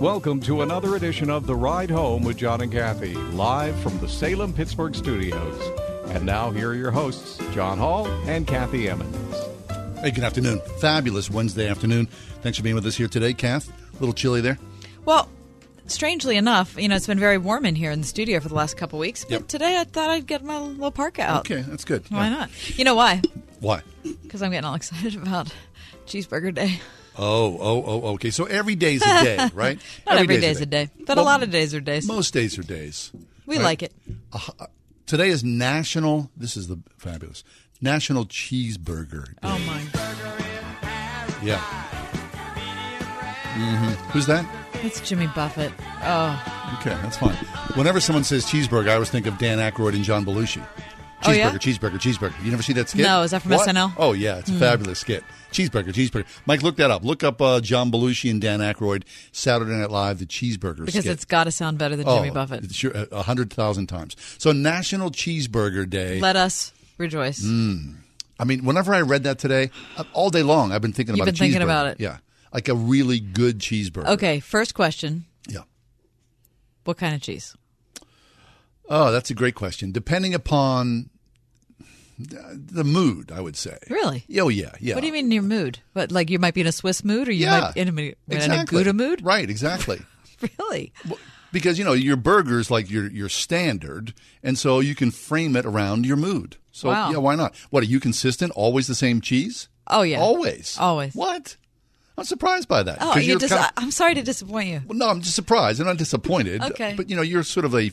Welcome to another edition of The Ride Home with John and Kathy, live from the Salem Pittsburgh studios. And now, here are your hosts, John Hall and Kathy Emmons. Hey, good afternoon. Fabulous Wednesday afternoon. Thanks for being with us here today, Kath. A little chilly there. Well, strangely enough, you know, it's been very warm in here in the studio for the last couple weeks. But Yep. today I thought I'd get my little parka out. Okay, that's good. Why Yeah. not? You know why? Why? Because I'm getting all excited about Cheeseburger Day. Oh, oh, oh, okay. So every day's a day, right? Not every, day's day's a day, but Well, a lot of days are days. Most days are days. we right? like it. Today is National, this is the fabulous, National Cheeseburger Day. Oh my! Yeah. hmm Who's that? It's Jimmy Buffett. Oh, Okay, that's fine. Whenever someone says cheeseburger, I always think of Dan Aykroyd and John Belushi. Cheeseburger, Oh, yeah? cheeseburger, cheeseburger. You never see that skit? No, is that from What? SNL? Oh yeah, it's a fabulous skit. Cheeseburger, cheeseburger. Mike, look that up. Look up uh, John Belushi and Dan Aykroyd, Saturday Night Live, the cheeseburger because skit. it's got to sound better than oh, Jimmy Buffett. it's Sure, a hundred thousand times. So National Cheeseburger Day. Let us rejoice. I mean, whenever I read that today, uh, all day long, I've been thinking You've about been a thinking about it. Yeah, like a really good cheeseburger. Okay, first question: Yeah. What kind of cheese? Oh, that's a great question. Depending upon the mood, I would say. Really? Oh yeah, yeah. What do you mean in your mood? But like you might be in a Swiss mood, or you Yeah, might be in a, in exactly. a Gouda mood? Right, exactly. Really? because you know your burger's like your your standard, and so you can frame it around your mood. So Wow. yeah, why not? What are you consistent? Always the same cheese? Oh yeah. Always. Always. What? I'm surprised by that. Oh, you you're dis- kinda- I'm sorry to disappoint you. well, no, I'm just surprised. I'm not disappointed. Okay. But you know, you're sort of a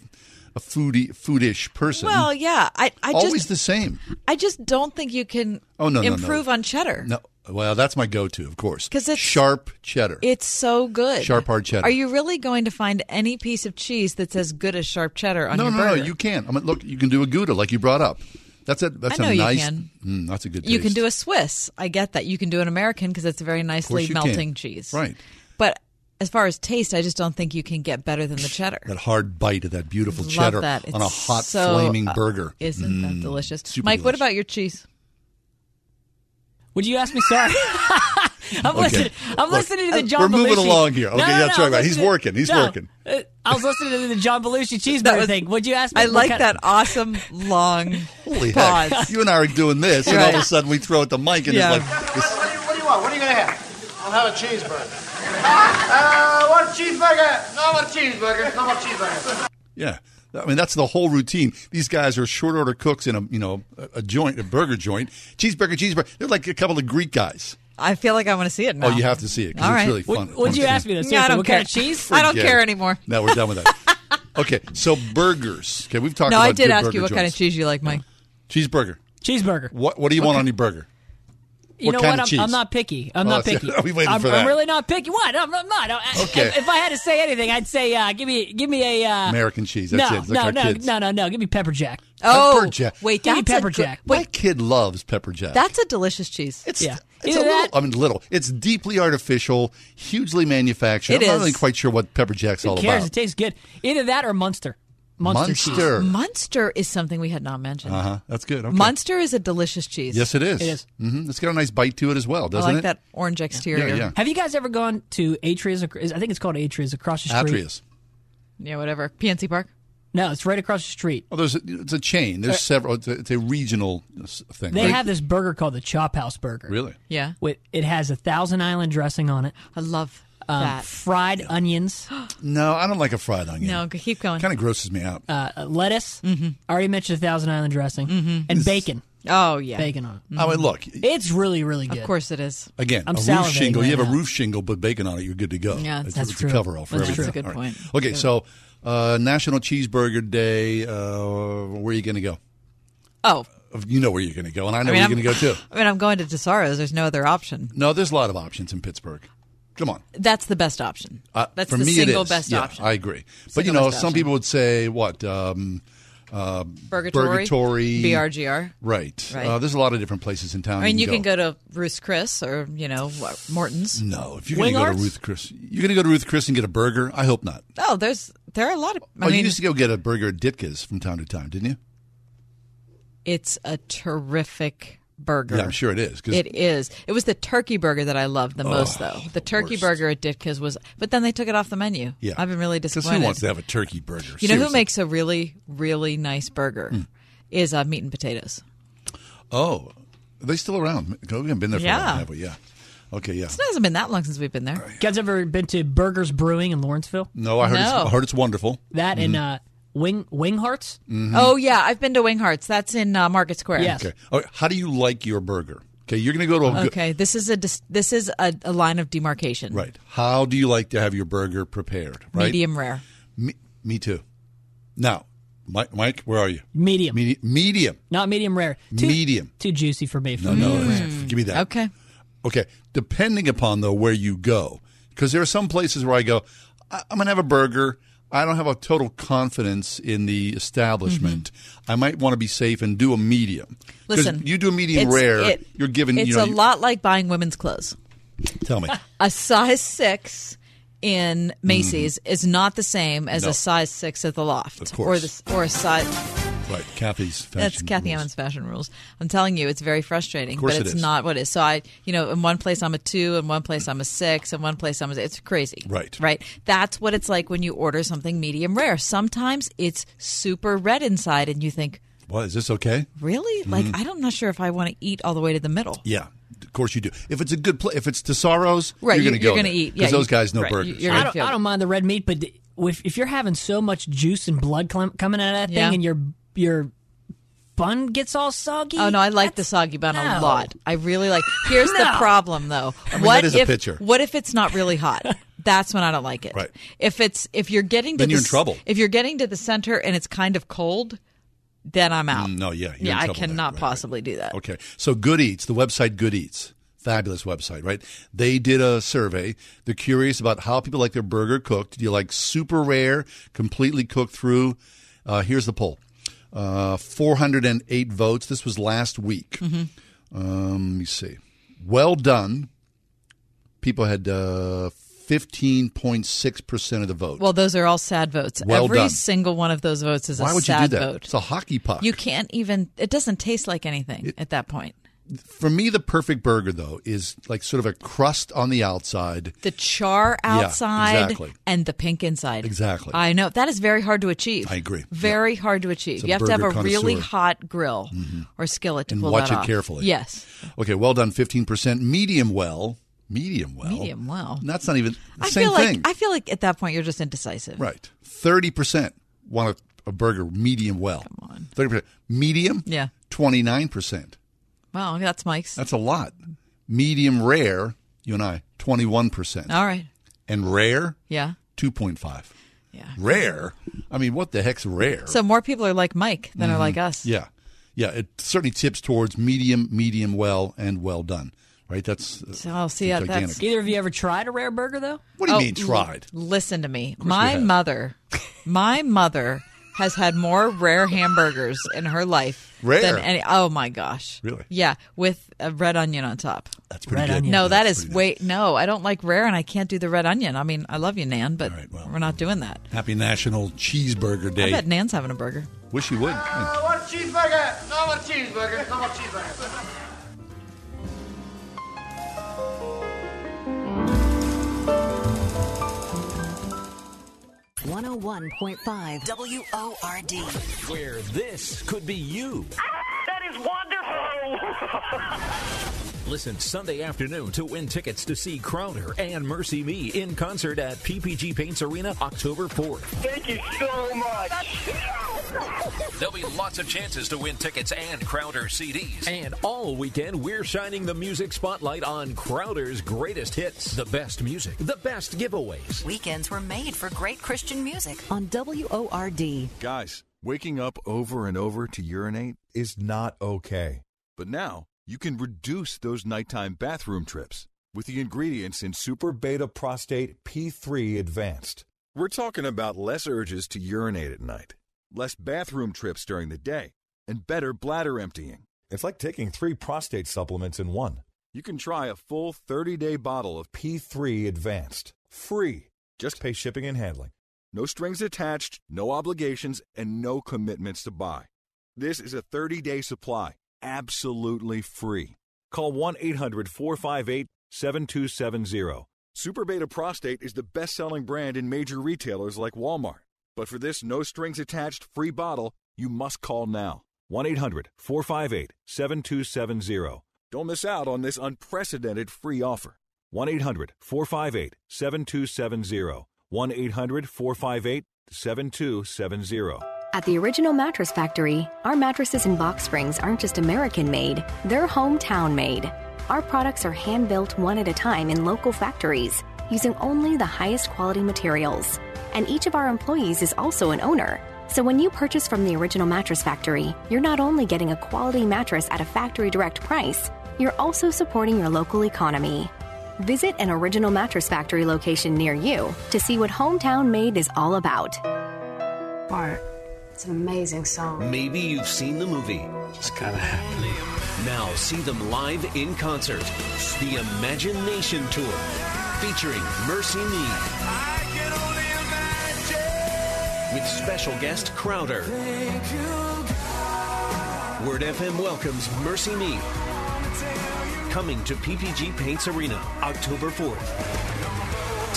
a foodie foodish person. Well, yeah, I, I always just, the same. I just don't think you can Oh, no, no, no. improve on cheddar. No, well, that's my go-to, of course, because it's- sharp cheddar. It's so good. Sharp, hard cheddar. Are you really going to find any piece of cheese that's as good as sharp cheddar on no, your no, burger? no. You can't. I mean, look, you can do a Gouda like you brought up. That's a that's I know a you nice. can. Mm, that's a good. You can do a Swiss. I get that. You can do an American because it's a very nicely you can. melting cheese. Right. But as far as taste, I just don't think you can get better than the cheddar. that hard bite of that beautiful Love cheddar that. on a hot so, flaming uh, burger. Isn't that delicious? super Mike, what about your cheese? Would you ask me? Sorry. I'm listening. I'm Look, listening to the uh, John. we're moving Belushi. along here. Okay, No, no, no, that's right, I'm. He's working. He's no, working. uh, I was listening to the John Belushi cheeseburger was- thing. Would you ask me? I like kind- that awesome long Holy pause. heck! You and I are doing this, and all of a sudden we throw it the mic, and Yeah. it's like, this, What do you want? What are you going to have? I'll have a cheeseburger. Uh, one cheeseburger. No more cheeseburger. No more cheeseburger. yeah. I mean, that's the whole routine. These guys are short order cooks in a you know a, a joint, a burger joint, cheeseburger, cheeseburger. They're like a couple of Greek guys. I feel like I want to see it now. Oh, you have to see it because All it's right. really Would, fun. would fun you to ask see. me this? Yeah, I don't what care. kind of cheese? I don't Forget care it. anymore. No, we're done with that. okay, so burgers. Okay, we've talked. No, about I did good ask you what kind of cheese you like, Mike. Cheeseburger. Cheeseburger. What What do you want on your burger? You What know kind what? of I'm. I'm not picky. I'm Oh, not that's- picky. are we waiting I'm, for I'm really not picky. What? I'm, I'm not. I- Okay. If, if I had to say anything, I'd say uh, give me give me a uh, American cheese. That's no, it. It's like no, no, kids. no, no, no. Give me pepper jack. Oh, Pepper jack. wait, Give me that's a pepper good- jack. My kid loves pepper jack. that's a delicious cheese. it's Yeah. it's Either a little. that- I mean, little. It's deeply artificial, hugely manufactured. It I'm not really quite sure what pepper jack's Who all cares? about. It tastes good. Either that or Munster. Munster, cheese. Munster. Munster is something we had not mentioned. Uh huh. That's good. Okay. Munster is a delicious cheese. Yes, it is. It is. Mm-hmm. It's got a nice bite to it as well, doesn't it? I like it? that orange exterior. Yeah, yeah. Have you guys ever gone to Atria's? I think it's called Atria's across the street. Atria's. Yeah, whatever. PNC Park. No, it's right across the street. Oh, there's a, it's a chain. There's several. It's a, it's a regional thing. They right? have this burger called the Chop House Burger. really. Yeah, With it has a Thousand Island dressing on it, I love um, that. fried onions, No, I don't like a fried onion. No, keep going. kind of grosses me out. uh, lettuce. Mm-hmm. I already mentioned the Thousand Island dressing, and bacon. Oh yeah, Bacon on it. I mean, look It's really, really good. of course it is. again. I'm a roof salivating shingle. you right have a now. roof shingle, but bacon on it. You're good to go. Yeah, it's, that's it's true. a cover all for That's everything. true. That's a good All right. point. Okay, so uh, National Cheeseburger Day. Uh, where are you going to go? Oh, You know where you're going to go, and I know I mean, where I'm, you're going to go too. I mean, I'm going to Tessaro's. There's no other option. No, there's a lot of options in Pittsburgh. Come on. That's the best option. Uh, That's for the me, single it is. best yeah, option. I agree. But you know, some option. people would say what um, uh, Burgatory, Burgatory, BRGR. Right. Right. Uh, there's a lot of different places in town. I mean, you can go to Ruth's Chris or you know what, Morton's. No, if you're going to go to? Ruth Chris, you're going to go to Ruth Chris and get a burger. I hope not. Oh, there's there are a lot of. I oh, mean, you used to go get a burger at Ditka's from time to time, didn't you? it's a terrific burger. Yeah, I'm sure it is. 'cause- It is. It was the turkey burger that I loved the most, though. The turkey worst. burger at Ditka's was, but then they took it off the menu. yeah, I've been really Because disappointed. who wants to have a turkey burger? you know who makes a really, really nice burger? Hmm. Is uh, meat and potatoes. Oh, are they still around? We haven't been there for a Yeah. while, have we? Yeah. Okay, yeah. It hasn't been that long since we've been there. You guys ever been to Burgh'ers Brewing in Lawrenceville? No, I heard, No. It's, I heard it's wonderful. That and uh, Wing Winghart's. Oh yeah, I've been to Winghart's. That's in uh, Market Square. Yes. Okay. All right, How do you like your burger? Okay, you're going to go to a good. Okay, this is a this is a, a line of demarcation. Right. How do you like to have your burger prepared? Right. Medium rare. Me, me too. Now, Mike, Mike, where are you? Medium, Medi- medium. not medium rare. Too, Medium. Too juicy for me. No, no. Give me that. Okay. Okay. Depending upon though where you go, because there are some places where I go, I- I'm gonna have a burger. I don't have a total confidence in the establishment. I might want to be safe and do a medium. Listen, you do a medium rare. it- you're given. It's you know, a you- lot like buying women's clothes. Tell me. A size six in Macy's is not the same as Mm-hmm. No. a size six at the loft, Of course. or the or a size. Right. Kathy's. Fashion That's Kathy rules. Emmons fashion rules. I'm telling you, it's very frustrating, Of course but it it's is. not what it is. So I, you know, in one place I'm a two, in one place I'm a six, in one place I'm a. It's crazy, Right. Right. That's what it's like when you order something medium rare. Sometimes it's super red inside, and you think, What is this okay? really? Mm-hmm. Like I'm not sure if I want to eat all the way to the middle. Yeah, of course you do. If it's a good place, if it's Tessaro's, Right, you're going to go. you're gonna there. eat- because yeah, those you- guys know right, burgers. you're I don't, I don't mind the red meat, but if, if you're having so much juice and blood clim- coming out of that thing, Yeah. and your your bun gets all soggy. Oh no, I like the soggy bun a lot. I really like. Here's the problem though. mean, what that is a if picture. what if it's not really hot? That's when I don't like it. Right. If it's if you're getting to Then the, you're in trouble. If you're getting to the center and it's kind of cold, then I'm out. Mm, no, yeah, you're in yeah, I trouble there. cannot Right, right. possibly do that. Okay. So Good Eats, the website Good Eats, fabulous website, right? They did a survey. They're curious about how people like their burger cooked. Do you like super rare, completely cooked through? Uh, here's the poll. Uh, 408 votes. This was last week. Mm-hmm. Um, let me see. Well done. People had uh, 15.6% of the vote. Well, those are all sad votes. Well Every done. single one of those votes is Why a would you sad do that? vote. It's a hockey puck. You can't even. It doesn't taste like anything at that point. For me, the perfect burger, though, is like sort of a crust on the outside. The char Yeah, outside exactly. and the pink inside. Exactly. I know that is very hard to achieve. I agree. Very hard to achieve. You have to have a really hot grill mm-hmm. or skillet to And pull watch that it off. carefully. Yes. Okay, well done, 15%. Medium well. Medium well. Medium well. That's not even the I same feel thing. like I feel like at that point you're just indecisive. right. 30% want a, a burger medium well. Come on. 30%. Medium? Yeah. 29%. Well, that's Mike's. That's a lot. Medium rare, you and I, 21%. All right. And rare, Yeah. 2.5. Yeah. Rare? I mean, what the heck's rare? So more people are like Mike than are like us. Mm-hmm. Yeah. Yeah, it certainly tips towards medium, medium well, and well done. Right? That's So I'll see how gigantic. that's Either of you ever tried a rare burger though? What do you Oh, mean tried? l- Listen to me. we My mother, my mother has had more rare hamburgers in her life Rare? than any. Oh my gosh! Really? Yeah, with a red onion on top. That's pretty Red good. onion. No, that That's is pretty wait. No, I don't like rare, and I can't do the red onion. I mean, I love you, Nan, but All right, well. we're not mm. doing that. Happy National Cheeseburger Day. I bet Nan's having a burger. Wish you would. I want a cheeseburger. No, I want a cheeseburger. No more cheeseburger. 101.5 WORD. Where this could be you. That is wonderful. Listen Sunday afternoon to win tickets to see Crowder and MercyMe in concert at PPG Paints Arena October 4th. Thank you so much. There'll be lots of chances to win tickets and Crowder CDs. And all weekend, we're shining the music spotlight on Crowder's greatest hits, the best music, the best giveaways. Weekends were made for great Christian music on WORD. Guys, Waking up over and over to urinate is not okay. But now you can reduce those nighttime bathroom trips with the ingredients in Super Beta Prostate P3 Advanced. We're talking about less urges to urinate at night, less bathroom trips during the day, and better bladder emptying. It's like taking three prostate supplements in one. You can try a full 30 day bottle of P3 Advanced free. Just pay shipping and handling. No strings attached, no obligations, and no commitments to buy. This is a 30 day supply, absolutely free. Call 1 800 458 7270. Super Beta Prostate is the best selling brand in major retailers like Walmart. But for this no strings attached free bottle, you must call now. 1 800 458 7270. Don't miss out on this unprecedented free offer. 1 800 458 7270. 1 800 458 7270. At the Original Mattress Factory, our mattresses and box springs aren't just American made, they're hometown made. Our products are hand built one at a time in local factories using only the highest quality materials. And each of our employees is also an owner. So when you purchase from the Original Mattress Factory, you're not only getting a quality mattress at a factory direct price, you're also supporting your local economy. Visit an Original Mattress Factory location near you to see what hometown made is all about. Bart, it's an amazing song. Maybe you've seen the movie. It's kind of happening. Now see them live in concert. The Imagination Tour, featuring MercyMe. With special guest Crowder. Word FM welcomes MercyMe. Coming to PPG Paints Arena October 4th.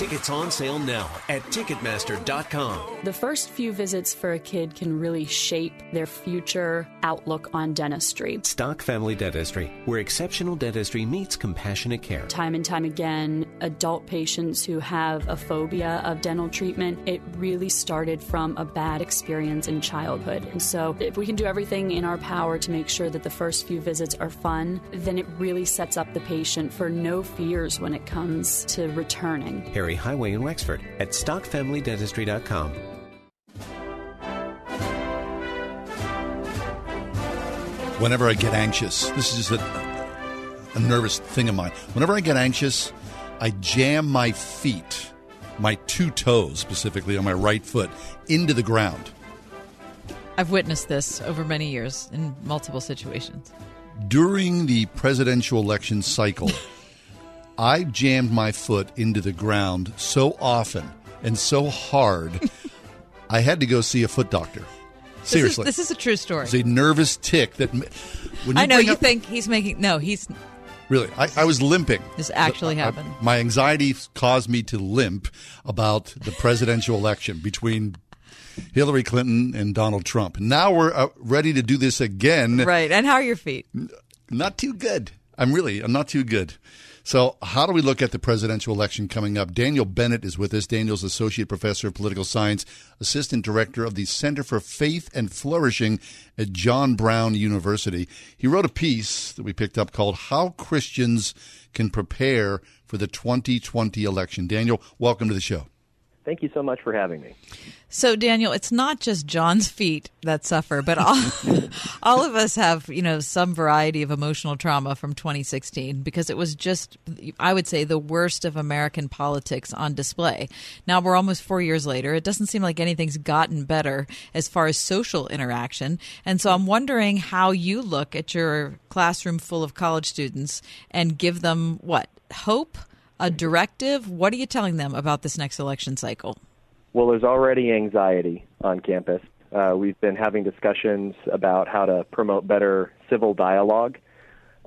Tickets on sale now at Ticketmaster.com. The first few visits for a kid can really shape their future outlook on dentistry. Stock Family Dentistry, where exceptional dentistry meets compassionate care. Time and time again, adult patients who have a phobia of dental treatment, it really started from a bad experience in childhood. And so, if we can do everything in our power to make sure that the first few visits are fun, then it really sets up the patient for no fears when it comes to returning. Perry Highway in Wexford at stockfamilydentistry.com. Whenever I get anxious, this is just a, a nervous thing of mine. Whenever I get anxious, I jam my feet, my two toes specifically on my right foot, into the ground. I've witnessed this over many years in multiple situations. During the presidential election cycle, I jammed my foot into the ground so often and so hard, I had to go see a foot doctor. Seriously, this is, this is a true story. It's a nervous tick that. When you I know you up- think he's making. No, he's. Really, I, I was limping. This actually I- happened. my anxiety caused me to limp about the presidential election between Hillary Clinton and Donald Trump. Now we're uh, ready to do this again. Right. And how are your feet? Not too good. I'm really, I'm not too good. So, how do we look at the presidential election coming up? Daniel Bennett is with us. Daniel's Associate Professor of Political Science, Assistant Director of the Center for Faith and Flourishing at John Brown University. He wrote a piece that we picked up called How Christians Can Prepare for the 2020 Election. Daniel, welcome to the show. Thank you so much for having me. So, Daniel, it's not just John's feet that suffer, but all, all of us have, you know, some variety of emotional trauma from 2016 because it was just, I would say, the worst of American politics on display. Now we're almost four years later. It doesn't seem like anything's gotten better as far as social interaction. And so I'm wondering how you look at your classroom full of college students and give them what? Hope? A directive? What are you telling them about this next election cycle? Well, there's already anxiety on campus. Uh, we've been having discussions about how to promote better civil dialogue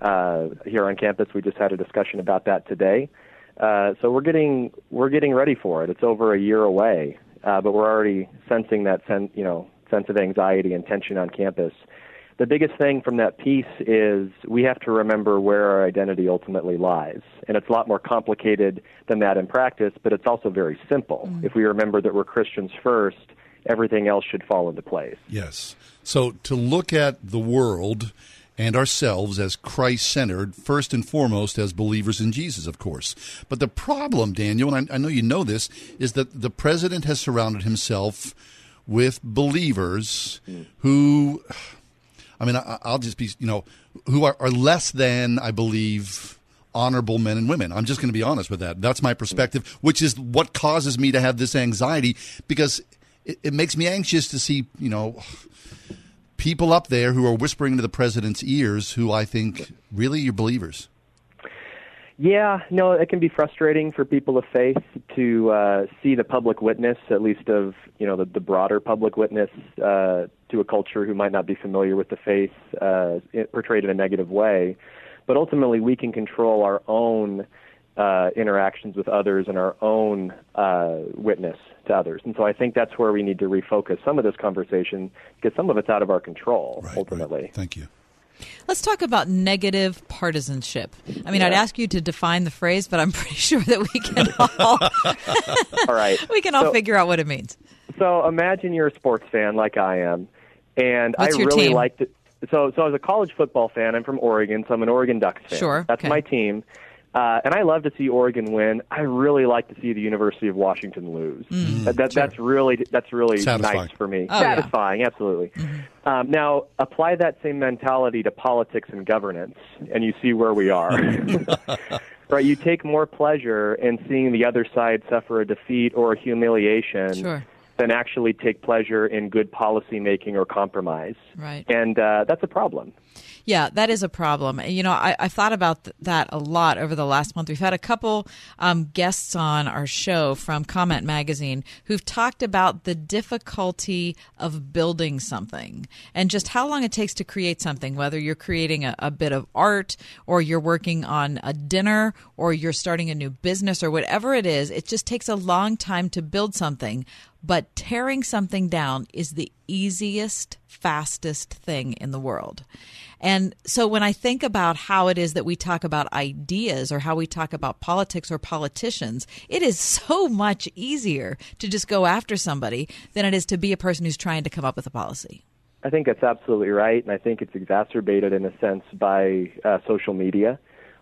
uh, here on campus. We just had a discussion about that today. Uh, so we're getting we're getting ready for it. It's over a year away, uh, but we're already sensing that sen- you know sense of anxiety and tension on campus. The biggest thing from that piece is we have to remember where our identity ultimately lies. And it's a lot more complicated than that in practice, but it's also very simple. Mm. If we remember that we're Christians first, everything else should fall into place. Yes. So to look at the world and ourselves as Christ centered, first and foremost as believers in Jesus, of course. But the problem, Daniel, and I, I know you know this, is that the president has surrounded himself with believers mm. who, I mean, I, I'll just be, you know, who are, are less than, I believe, honorable men and women. I'm just going to be honest with that. That's my perspective, which is what causes me to have this anxiety because it, it makes me anxious to see, you know, people up there who are whispering into the president's ears who I think really are believers. Yeah, no, it can be frustrating for people of faith to uh, see the public witness, at least of you know the, the broader public witness, uh, to a culture who might not be familiar with the faith, uh, portrayed in a negative way. But ultimately, we can control our own uh, interactions with others and our own uh, witness to others. And so I think that's where we need to refocus some of this conversation because some of it's out of our control Right, ultimately. right. Thank you. Let's talk about negative partisanship. I mean, Yeah. I'd ask you to define the phrase, but I'm pretty sure that we can all All right. we can all So- figure out what it means. So imagine you're a sports fan like I am, and What's I your really team? liked it. So, so I was a college football fan. I'm from Oregon, so I'm an Oregon Ducks fan. Sure, that's okay. my team, uh, and I love to see Oregon win. I really like to see the University of Washington lose. Mm, that, that, That's really that's really Satisfying. nice for me. Oh, yeah. Satisfying, absolutely. Um, now apply that same mentality to politics and governance, and you see where we are. right, you take more pleasure in seeing the other side suffer a defeat or a humiliation Sure. Than actually take pleasure in good policy making or compromise. Right. And uh, that's a problem. Yeah, that is a problem. You know, I, I've thought about th- that a lot over the last month. We've had a couple um, guests on our show from Comment Magazine who've talked about the difficulty of building something and just how long it takes to create something, whether you're creating a, a bit of art or you're working on a dinner or you're starting a new business or whatever it is. It just takes a long time to build something. But tearing something down is the easiest, fastest thing in the world. And so when I think about how it is that we talk about ideas or how we talk about politics or politicians, it is so much easier to just go after somebody than it is to be a person who's trying to come up with a policy. I think that's absolutely right, and I think it's exacerbated in a sense by uh, social media,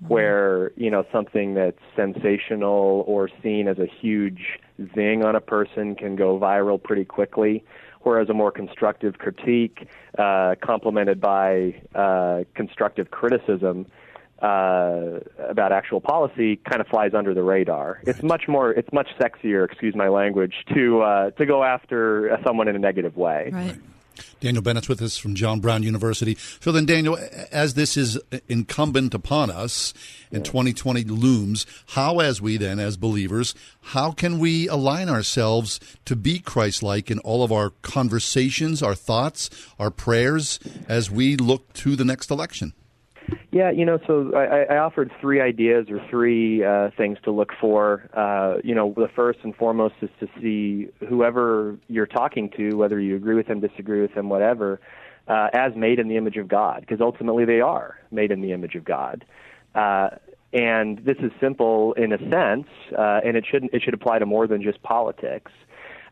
where you know something that's sensational or seen as a huge zing on a person can go viral pretty quickly, whereas a more constructive critique, uh, complemented by uh, constructive criticism. Uh, about actual policy kind of flies under the radar. It's much more, it's much sexier, excuse my language, to uh, to go after someone in a negative way. Right. Daniel Bennett's with us from John Brown University. So then, Daniel, as this is incumbent upon us and 2020 looms, how, as we then, as believers, how can we align ourselves to be Christ like in all of our conversations, our thoughts, our prayers as we look to the next election? Yeah, you know, so I, I offered three ideas or three uh, things to look for. Uh, you know, the first and foremost is to see whoever you're talking to, whether you agree with them, disagree with them, whatever, uh, as made in the image of God, because ultimately they are made in the image of God. Uh, and this is simple in a sense, uh, and it shouldn't. it should apply to more than just politics.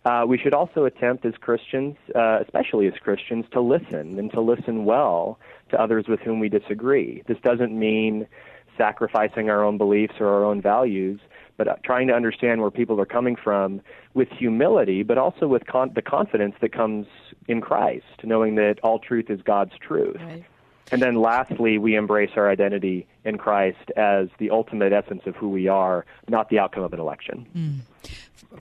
Uh, we should also attempt as Christians, uh, especially as Christians, to listen and to listen well to others with whom we disagree. This doesn't mean sacrificing our own beliefs or our own values, but uh, trying to understand where people are coming from with humility, but also with con- the confidence that comes in Christ, knowing that all truth is God's truth. Right. And then lastly, we embrace our identity in Christ as the ultimate essence of who we are, not the outcome of an election.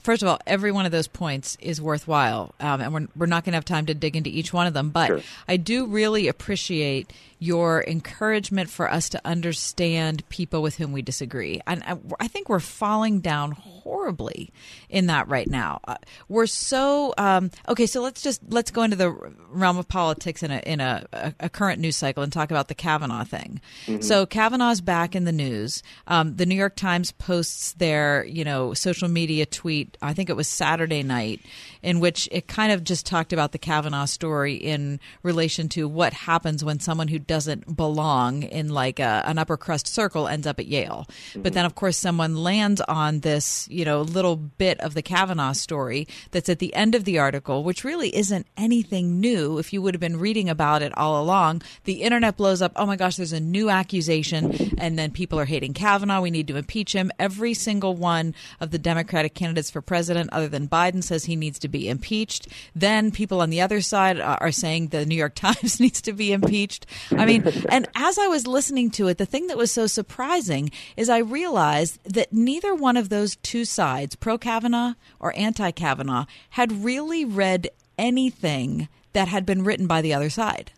First of all, every one of those points is worthwhile, um, and we're, we're not going to have time to dig into each one of them. But Sure. I do really appreciate your encouragement for us to understand people with whom we disagree. And I, I think we're falling down horribly in that right now. Uh, we're so um, okay. So let's just let's go into the realm of politics in a in a, a, a current news cycle and talk about the Kavanaugh thing. So Kavanaugh's back in the news. Um, the New York Times posts their you know social media tweet. I think it was Saturday night in which it kind of just talked about the Kavanaugh story in relation to what happens when someone who doesn't belong in like a, an upper crust circle ends up at Yale. But then, of course, someone lands on this, you know, little bit of the Kavanaugh story that's at the end of the article, which really isn't anything new. If you would have been reading about it all along, the internet blows up. Oh my gosh, there's a new accusation, and then people are hating Kavanaugh. We need to impeach him. Every single one of the Democratic candidates for president, other than Biden, says he needs to be impeached. Then people on the other side are are saying the New York Times needs to be impeached. I mean, and as I was listening to it, the thing that was so surprising is I realized that neither one of those two sides, pro Kavanaugh or anti Kavanaugh, had really read anything that had been written by the other side.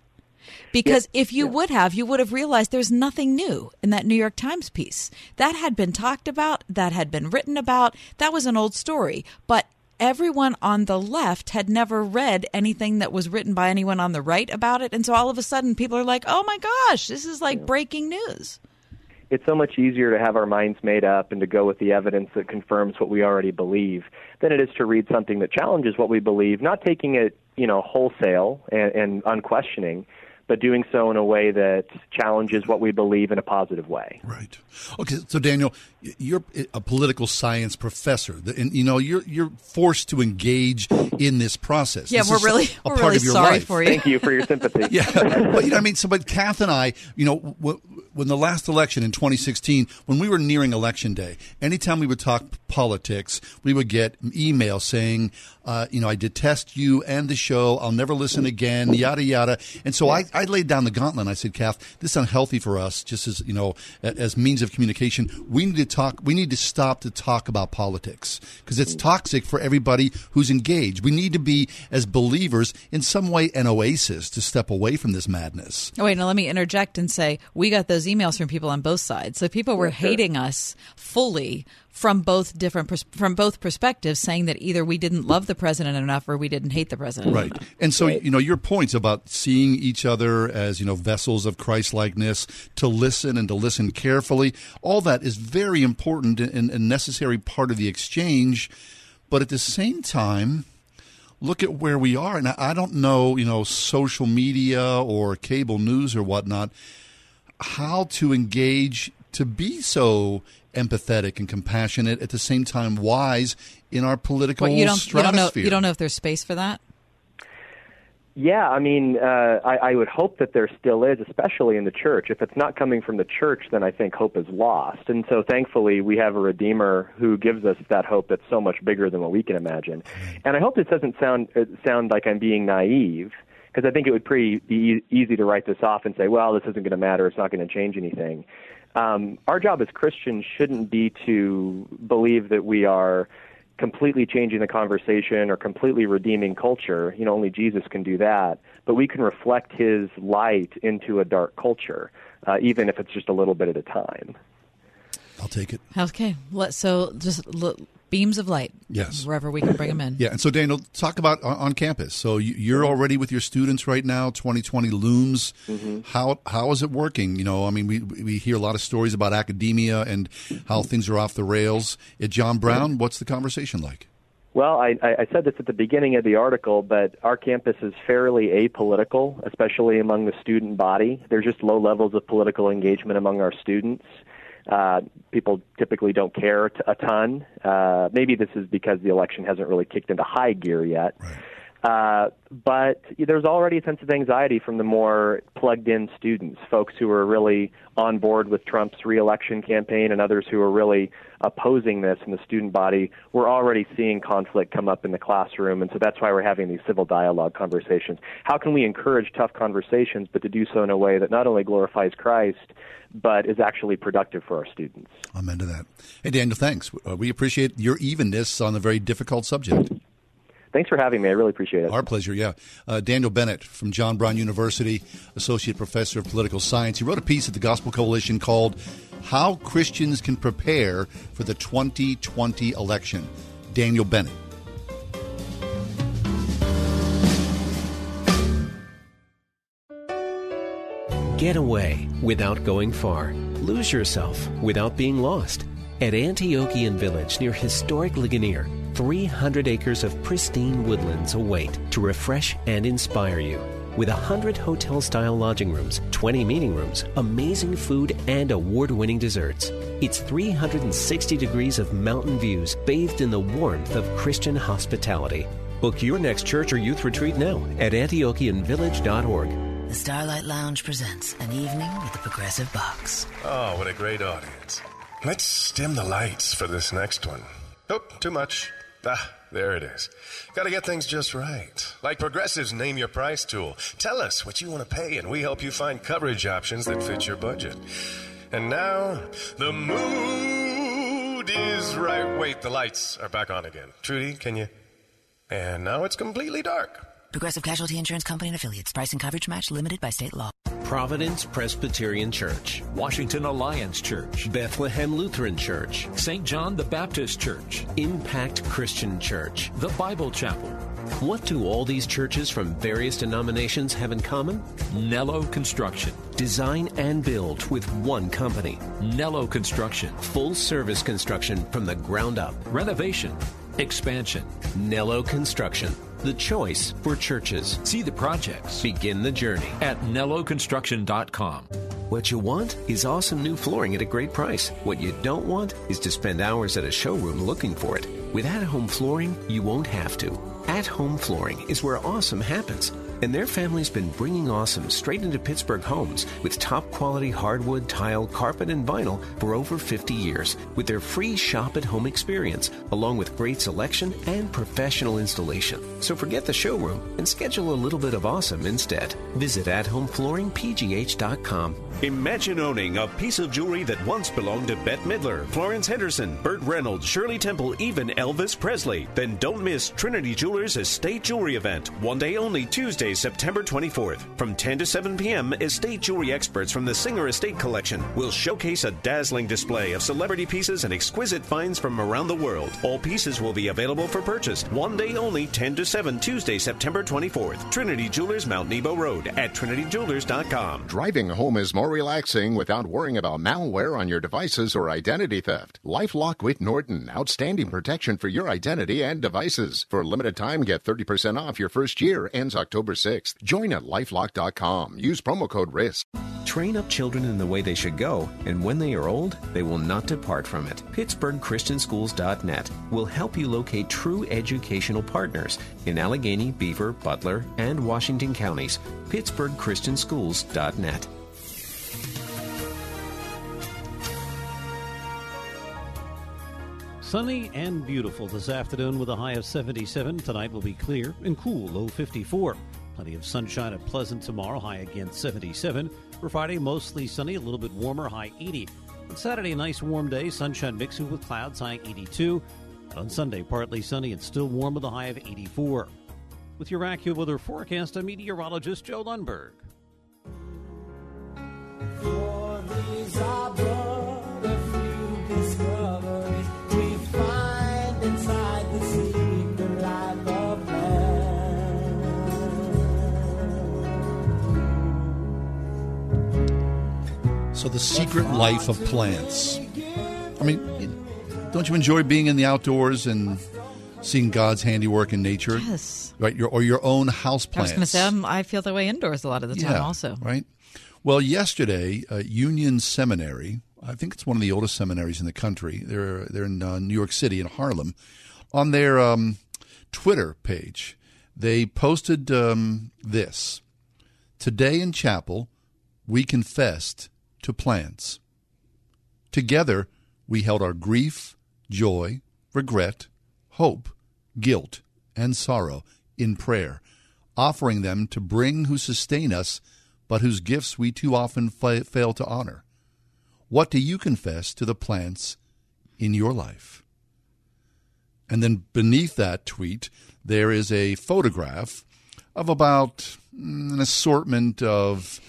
Because if you would have, you would have realized there's nothing new in that New York Times piece. That had been talked about, that had been written about, that was an old story. But everyone on the left had never read anything that was written by anyone on the right about it. And so all of a sudden people are like, oh my gosh, this is like breaking news. It's so much easier to have our minds made up and to go with the evidence that confirms what we already believe than it is to read something that challenges what we believe, not taking it, you know, wholesale and, and unquestioning, but doing so in a way that challenges what we believe in a positive way. Right. Okay, so Daniel, you're a political science professor, and you know you're you're forced to engage in this process. Yeah, This we're really a we're part really of your sorry life. for you. Thank you for your sympathy. yeah, but you know, what I mean, so but Kath and I, you know, when the last election in 2016, when we were nearing election day, anytime we would talk politics, we would get email saying, uh, you know, I detest you and the show. I'll never listen again. Yada yada. And so I, I laid down the gauntlet. I said, Kath, this is unhealthy for us. Just as you know, as means of communication, we need to talk. We need to stop to talk about politics because it's toxic for everybody who's engaged. We need to be as believers in some way an oasis to step away from this madness. Oh, wait, now let me interject and say we got those emails from people on both sides. So people were Yeah, sure. hating us fully from both different pers- from both perspectives, saying that either we didn't love the president enough or we didn't hate the president. Right. enough. And so, you know, your points about seeing each other as, you know, vessels of Christ likeness, to listen and to listen carefully, all that is very important and a necessary part of the exchange. But at the same time, look at where we are. And I I don't know, you know, social media or cable news or whatnot, how to engage to be so empathetic and compassionate at the same time wise in our political What, you don't you don't know you don't know if there's space for that. Yeah, I mean, uh, I, I would hope that there still is, especially in the church. If it's not coming from the church, then I think hope is lost. And so, thankfully, we have a Redeemer who gives us that hope that's so much bigger than what we can imagine. And I hope this doesn't sound uh, sound like I'm being naive, because I think it would pretty be easy to write this off and say, "Well, this isn't going to matter. It's not going to change anything." Um, our job as Christians shouldn't be to believe that we are completely changing the conversation or completely redeeming culture. You know, only Jesus can do that. But we can reflect His light into a dark culture, uh, even if it's just a little bit at a time. I'll take it. Okay, let so just l- beams of light. Yes. wherever we can bring them in. Yeah, and so Daniel, talk about on, on campus. So you, you're already with your students right now. 2020 looms. Mm-hmm. How how is it working? You know, I mean, we we hear a lot of stories about academia and how things are off the rails. At John Brown, what's the conversation like? Well, I, I I said this at the beginning of the article, but our campus is fairly apolitical, especially among the student body. There's just low levels of political engagement among our students. Uh, people typically don't care t- a ton. Uh, maybe this is because the election hasn't really kicked into high gear yet. Uh, but there's already a sense of anxiety from the more plugged in students, folks who are really on board with Trump's reelection campaign and others who are really opposing this in the student body. We're already seeing conflict come up in the classroom, and so that's why we're having these civil dialogue conversations. How can we encourage tough conversations, but to do so in a way that not only glorifies Christ, but is actually productive for our students? Amen to that. Hey, Daniel, thanks. Uh, we appreciate your evenness on a very difficult subject. Thanks for having me. I really appreciate it. Our pleasure, yeah. Uh, Daniel Bennett from John Brown University, Associate Professor of Political Science. He wrote a piece at the Gospel Coalition called How Christians Can Prepare for the 2020 Election. Daniel Bennett. Get away without going far. Lose yourself without being lost. At Antiochian Village near historic Ligonier, 300 acres of pristine woodlands await to refresh and inspire you. With 100 hotel style lodging rooms, 20 meeting rooms, amazing food, and award winning desserts. It's 360 degrees of mountain views bathed in the warmth of Christian hospitality. Book your next church or youth retreat now at antiochianvillage.org. The Starlight Lounge presents an evening with the Progressive Box. Oh, what a great audience. Let's dim the lights for this next one. Nope, too much. Ah, there it is. Got to get things just right. Like Progressive's Name Your Price tool. Tell us what you want to pay, and we help you find coverage options that fit your budget. And now, the mood is right. Wait, the lights are back on again. Trudy, can you? And now it's completely dark. Progressive Casualty Insurance Company and affiliates. Price and coverage match limited by state law. Providence Presbyterian Church, Washington Alliance Church, Bethlehem Lutheran Church, St. John the Baptist Church, Impact Christian Church, the Bible Chapel. What do all these churches from various denominations have in common? Nello Construction. Design and build with one company. Nello Construction. Full service construction from the ground up. Renovation. Expansion. Nello Construction. The choice for churches. See the projects. Begin the journey at nelloconstruction.com. What you want is awesome new flooring at a great price. What you don't want is to spend hours at a showroom looking for it. With at home flooring, you won't have to. At home flooring is where awesome happens. And their family's been bringing awesome straight into Pittsburgh homes with top quality hardwood, tile, carpet, and vinyl for over 50 years with their free shop at home experience, along with great selection and professional installation. So forget the showroom and schedule a little bit of awesome instead. Visit athomeflooringpgh.com. Imagine owning a piece of jewelry that once belonged to Bette Midler, Florence Henderson, Burt Reynolds, Shirley Temple, even Elvis Presley. Then don't miss Trinity Jewelers Estate Jewelry Event, one day only Tuesday, September 24th. From 10 to 7 p.m., estate jewelry experts from the Singer Estate Collection will showcase a dazzling display of celebrity pieces and exquisite finds from around the world. All pieces will be available for purchase, one day only 10 to 7 Tuesday, September 24th. Trinity Jewelers, Mount Nebo Road at trinityjewelers.com. Driving home is more relaxing without worrying about malware on your devices or identity theft. LifeLock with Norton, outstanding protection for your identity and devices. For a limited time, get 30% off your first year. Ends October 6th. Join at lifelock.com. Use promo code RISK. Train up children in the way they should go, and when they are old, they will not depart from it. PittsburghChristianSchools.net will help you locate true educational partners in Allegheny, Beaver, Butler, and Washington counties. PittsburghChristianSchools.net. Sunny and beautiful this afternoon with a high of 77. Tonight will be clear and cool, low 54. Plenty of sunshine at Pleasant tomorrow, high again 77. For Friday, mostly sunny, a little bit warmer, high 80. On Saturday, nice warm day, sunshine mixing with clouds, high 82. And on Sunday, partly sunny and still warm with a high of 84. With your AccuWeather forecast, I'm meteorologist Joe Lundberg. So the secret life of plants. I mean, don't you enjoy being in the outdoors and seeing God's handiwork in nature? Yes. Right, your, or your own house I was plants. going to say, I feel that way indoors a lot of the time yeah, also. Right. Well, yesterday, uh, Union Seminary, I think it's one of the oldest seminaries in the country. They're they're in uh, New York City in Harlem. On their um, Twitter page, they posted um, this: Today in chapel, we confessed to plants. Together, we held our grief, joy, regret, hope, guilt, and sorrow in prayer, offering them to bring who sustain us, but whose gifts we too often fa- fail to honor. What do you confess to the plants in your life? And then beneath that tweet, there is a photograph of about mm, an assortment of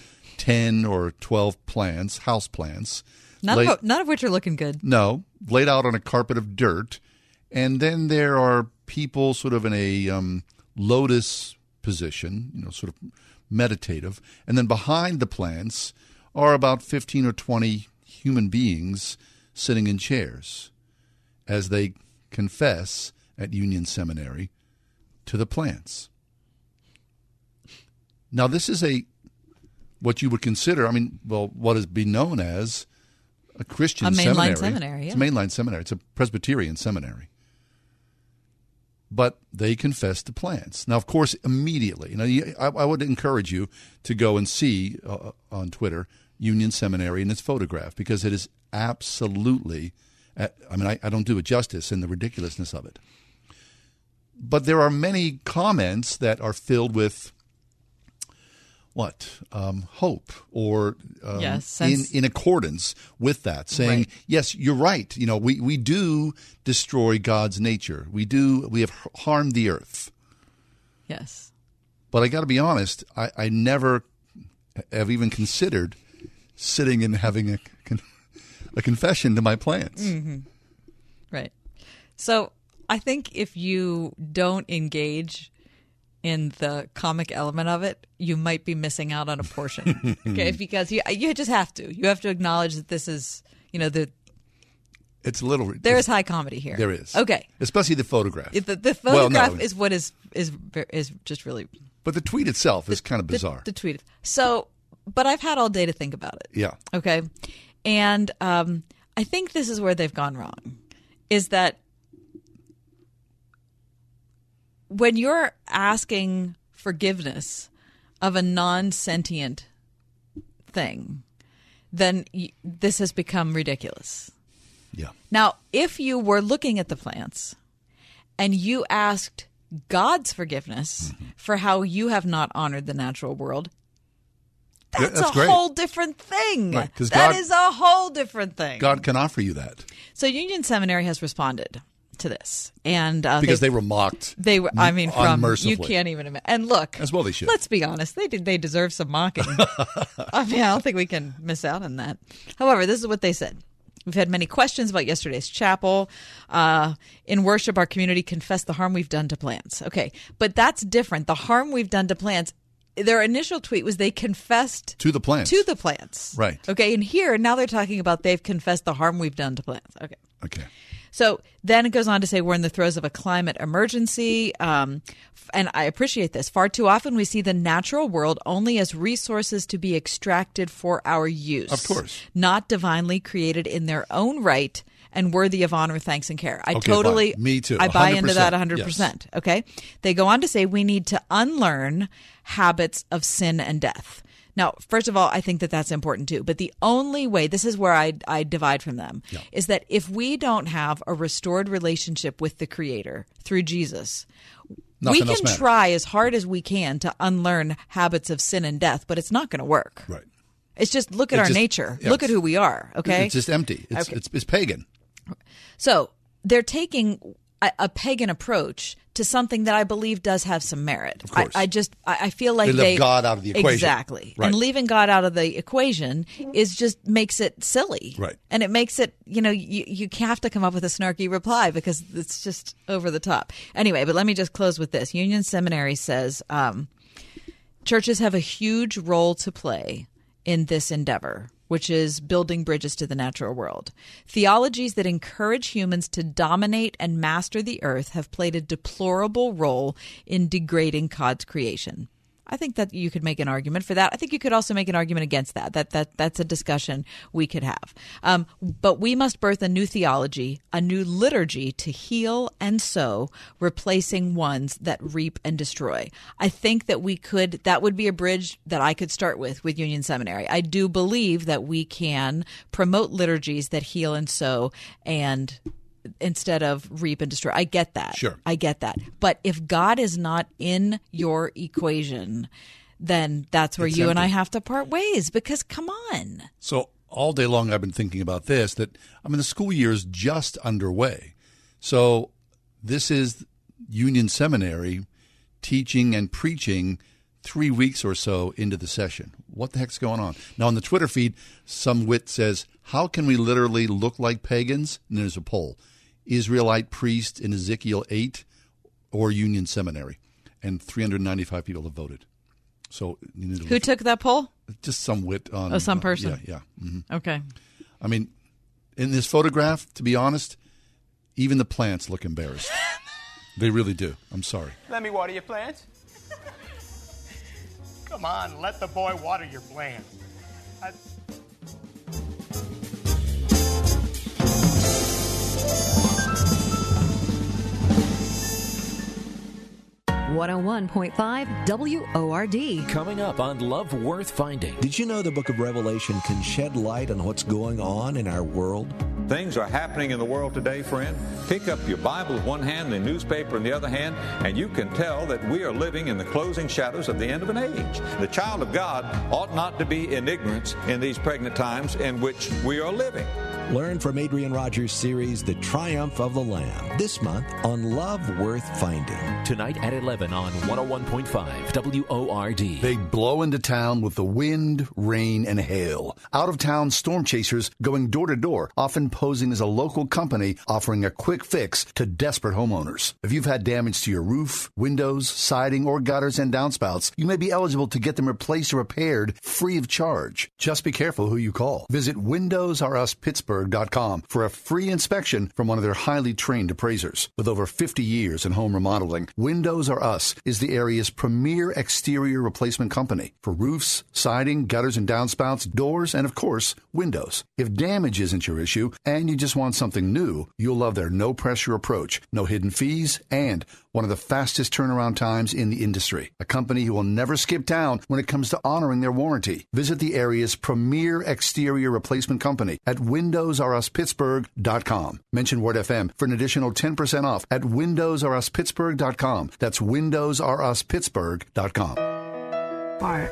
10 or 12 plants, house plants. None, laid- of, none of which are looking good. no, laid out on a carpet of dirt. And then there are people sort of in a um, lotus position, you know, sort of meditative. And then behind the plants are about 15 or 20 human beings sitting in chairs as they confess at Union Seminary to the plants. Now, this is a what you would consider. I mean, well, what is be known as a Christian A mainline seminary. seminary, It's a mainline seminary. It's a Presbyterian seminary. But they confess to plants. Now, of course, immediately. You know, I, I would encourage you to go and see uh, on Twitter Union Seminary and its photograph because it is absolutely. uh, I mean, I, I don't do it justice in the ridiculousness of it. But there are many comments that are filled with what um, hope or um, Yes, in sense- in accordance with that, saying Right. yes, you're right. You know, we we do destroy God's nature. We do. We have harmed the earth. Yes. But I got to be honest. I, I never have even considered sitting and having a a confession to my plants. hmm Right. So I think if you don't engage in the comic element of it, you might be missing out on a portion. okay, because you you just have to. You have to acknowledge that this is, you know, the It's a little. there is high comedy here. There is. Okay. Especially the photograph. The, the Well, no. photograph is what is is is just really But the tweet itself is kind of the- bizarre. The, tweet. So, but I've had all day to think about it. yeah. Okay. And um, I think this is where they've gone wrong is that when you're asking forgiveness of a non sentient thing, then y- this has become ridiculous. Yeah. Now, if you were looking at the plants and you asked God's forgiveness Mm-hmm. for how you have not honored the natural world, Yeah, that's, that's a great. whole different thing. Right, That God- is a whole different thing. God can offer you that So Union Seminary has responded to this, and uh, because they, were mocked. They were. I mean, from you can't even imagine. And look, As well they should. Let's be honest. They did. They deserve some mocking. I mean, I don't think we can miss out on that. However, this is what they said. We've had many questions about yesterday's chapel. Uh, in worship, our community confessed the harm we've done to plants. Okay, but that's different. The harm we've done to plants. Their initial tweet was they confessed to the plants. to the plants. Right. Okay, and here now they're talking about they've confessed the harm we've done to plants. Okay. Okay. So then it goes on to say we're in the throes of a climate emergency. Um, and I appreciate this. Far too often we see the natural world only as resources to be extracted for our use. Of course. Not divinely created in their own right and worthy of honor, thanks, and care. I Okay, totally. fine. Me too. I buy into that 100%. 100%. Okay. They go on to say we need to unlearn habits of sin and death. Now, first of all, I think that that's important too. But the only way, this is where I, I divide from them, is that if we don't have a restored relationship with the Creator through Jesus, Nothing we can try as hard as we can to unlearn habits of sin and death, but it's not going to work. Right. It's just look at It's our just- nature. yes. Look at who we are. Okay. It's just empty. It's, Okay. it's, it's pagan. So they're taking a, a pagan approach to something that I believe does have some merit. Of course. I, I just I, feel like They left God out of the equation. Exactly, Right. and leaving God out of the equation is just makes it silly. Right. and it makes it you know you you have to come up with a snarky reply because it's just over the top. Anyway, but let me just close with this. Union Seminary says. Um, churches have a huge role to play in this endeavor, which is building bridges to the natural world. Theologies that encourage humans to dominate and master the earth have played a deplorable role in degrading God's creation. I think that you could make an argument for that. I think you could also make an argument against that. That that that's a discussion we could have. Um, but we must birth a new theology, a new liturgy to heal and sow, replacing ones that reap and destroy. I think that we could. That would be a bridge that I could start with with Union Seminary. I do believe that we can promote liturgies that heal and sow and instead of reap and destroy. I get that. Sure. I get that. But if God is not in your equation, then that's where It's you and I have to part ways because come on. So all day long, I've been thinking about this. That I mean, the school year is just underway. So this is Union Seminary teaching and preaching three weeks or so into the session. What the heck's going on? Now on the Twitter feed, some wit says, "How can we literally look like pagans?" And there's a poll: Israelite priest in Ezekiel eight or Union Seminary, and 395 people have voted. So you need to Who look- took that poll? just some wit on Oh, some uh, person. yeah, yeah. hmm Okay. I mean, in this photograph, to be honest, even the plants look embarrassed. they really do. I'm sorry. Let me water your plants. Come on, let the boy water your plants. I- 101.5 WORD. Coming up on Love Worth Finding. Did you know the book of Revelation can shed light on what's going on in our world? Things are happening in the world today, friend. Pick up your Bible with one hand, the newspaper in the other hand, and you can tell that we are living in the closing shadows of the end of an age. The child of God ought not to be in ignorance in these pregnant times in which we are living. Learn from Adrian Rogers' series, The Triumph of the Lamb, this month on Love Worth Finding. Tonight at 11 on 101.5 WORD. They blow into town with the wind, rain, and hail. Out of town storm chasers going door to door, often posing as a local company offering a quick fix to desperate homeowners. If you've had damage to your roof, windows, siding, or gutters and downspouts, you may be eligible to get them replaced or repaired free of charge. Just be careful who you call. Visit For a free inspection from one of their highly trained appraisers. With over 50 years in home remodeling, Windows R Us is the area's premier exterior replacement company for roofs, siding, gutters and downspouts, doors, and of course, windows. If damage isn't your issue and you just want something new, you'll love their no pressure approach, no hidden fees, and one of the fastest turnaround times in the industry. A company who will never skip town when it comes to honoring their warranty. Visit the area's premier exterior replacement company at WindowsRUsPittsburgh.com. Mention Word FM for an additional 10% off at WindowsRUsPittsburgh.com. That's WindowsRUsPittsburgh.com. Bart,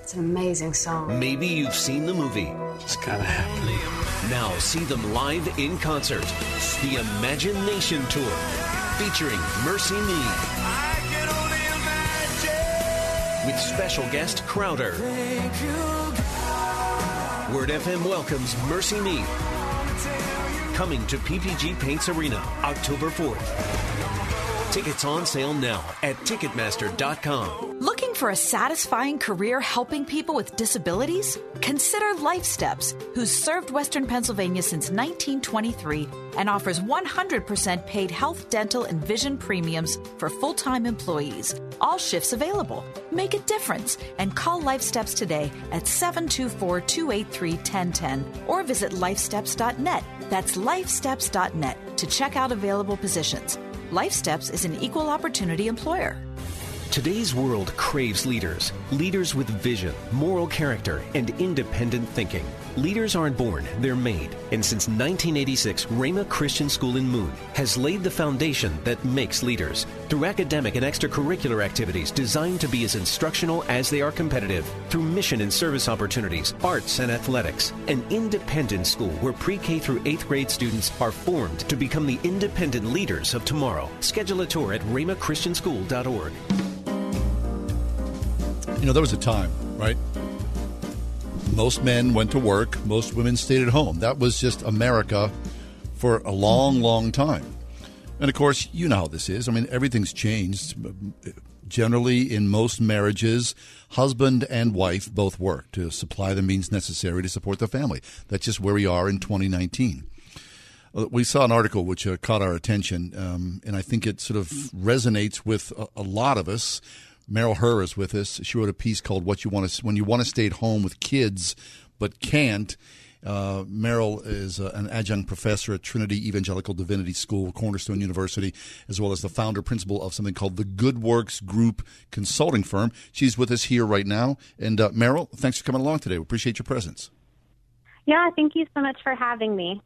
it's an amazing song. Maybe you've seen the movie. It's gotta happen. Now see them live in concert. The Imagination Tour, featuring MercyMe. With special guest Crowder. Word FM welcomes MercyMe. Coming to PPG Paints Arena October 4th. Tickets on sale now at Ticketmaster.com. Looking for a satisfying career helping people with disabilities? Consider Life Steps, who's served Western Pennsylvania since 1923 and offers 100% paid health, dental, and vision premiums for full time employees. All shifts available. Make a difference and call Life Steps today at 724 283 1010 or visit lifesteps.net. That's lifesteps.net to check out available positions. Life Steps is an equal opportunity employer. Today's world craves leaders. Leaders with vision, moral character, and independent thinking. Leaders aren't born, they're made. And since 1986, Rhema Christian School in Moon has laid the foundation that makes leaders. Through academic and extracurricular activities designed to be as instructional as they are competitive. Through mission and service opportunities, arts and athletics. An independent school where pre-K through 8th grade students are formed to become the independent leaders of tomorrow. Schedule a tour at rhemachristianschool.org. You know, there was a time, right? Most men went to work, most women stayed at home. That was just America for a long, long time. And of course, you know how this is. I mean, everything's changed. Generally, in most marriages, husband and wife both work to supply the means necessary to support the family. That's just where we are in 2019. Uh, We saw an article which uh, caught our attention, um, and I think it sort of resonates with a, a lot of us. Meryl Herr is with us. She wrote a piece called "What You Want to When You Want to Stay at Home with Kids but Can't." Uh, Meryl is uh, an adjunct professor at Trinity Evangelical Divinity School, Cornerstone University, as well as the founder principal of something called the Good Works Group Consulting Firm. She's with us here right now. And uh, Meryl, thanks for coming along today. We appreciate your presence. Yeah, thank you so much for having me.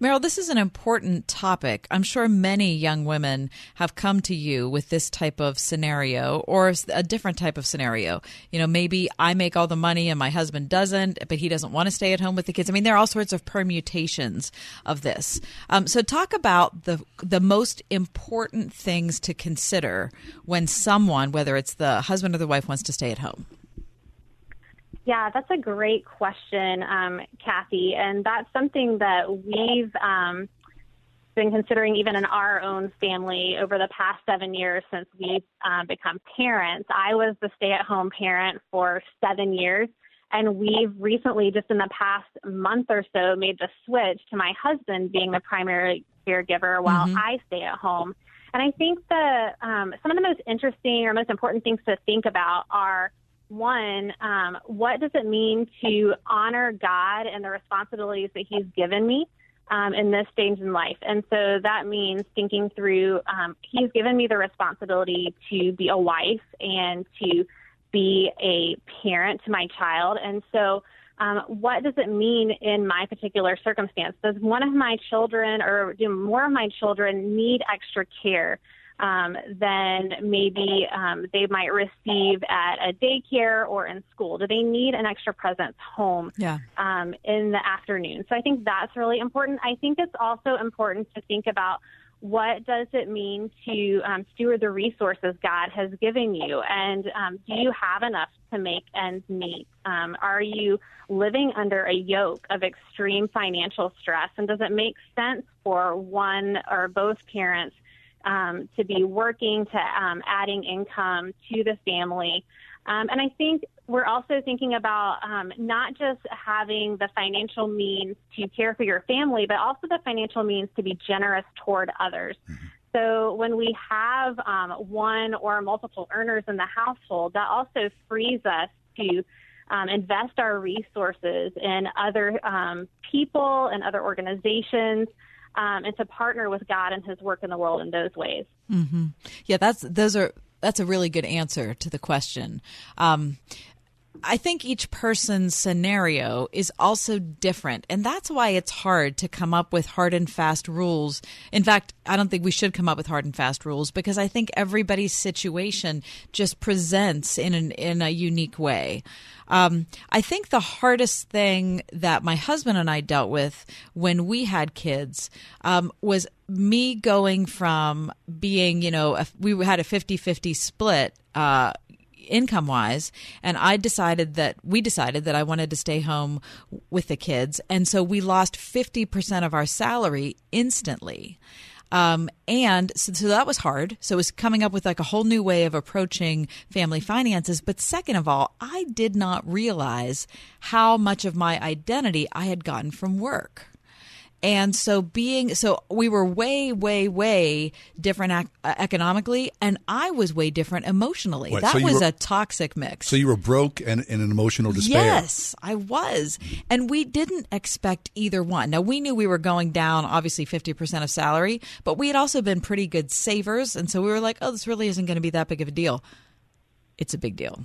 Meryl, this is an important topic. I'm sure many young women have come to you with this type of scenario or a different type of scenario. You know, maybe I make all the money and my husband doesn't, but he doesn't want to stay at home with the kids. I mean, there are all sorts of permutations of this. Um, so, talk about the the most important things to consider when someone, whether it's the husband or the wife, wants to stay at home. Yeah, that's a great question, um, Kathy. And that's something that we've um, been considering even in our own family over the past seven years since we've um, become parents. I was the stay at home parent for seven years. And we've recently, just in the past month or so, made the switch to my husband being the primary caregiver while Mhm. I stay at home. And I think that um, some of the most interesting or most important things to think about are one, um, what does it mean to honor God and the responsibilities that He's given me um, in this stage in life? And so that means thinking through, um, He's given me the responsibility to be a wife and to be a parent to my child. And so, um, what does it mean in my particular circumstance? Does one of my children or do more of my children need extra care? Um, than maybe um, they might receive at a daycare or in school? Do they need an extra presence home Yeah. um, in the afternoon? So I think that's really important. I think it's also important to think about what does it mean to um, steward the resources God has given you, and um, do you have enough to make ends meet? Um, are you living under a yoke of extreme financial stress, and does it make sense for one or both parents um, to be working to um, adding income to the family. Um, and I think we're also thinking about um, not just having the financial means to care for your family, but also the financial means to be generous toward others. So when we have um, one or multiple earners in the household, that also frees us to um, invest our resources in other um, people and other organizations um, and to partner with God and His work in the world in those ways. hmm Yeah, that's those are that's a really good answer to the question. Um, I think each person's scenario is also different, and that's why it's hard to come up with hard and fast rules. In fact, I don't think we should come up with hard and fast rules because I think everybody's situation just presents in an, in a unique way. Um, I think the hardest thing that my husband and I dealt with when we had kids um, was me going from being, you know, a, we had a 50 50 split. Uh, income wise and i decided that we decided that i wanted to stay home with the kids and so we lost 50% of our salary instantly um, and so, so that was hard. So it was coming up with like a whole new way of approaching family finances. But second of all, I did not realize how much of my identity I had gotten from work. And so being so we were way way way different ac- uh, economically and I was way different emotionally. That so was were- a toxic mix. So you were broke and in an emotional despair. Yes, I was. And we didn't expect either one. Now, we knew we were going down, obviously, 50% of salary, but we had also been pretty good savers. And so we were like, oh, this really isn't going to be that big of a deal. It's a big deal.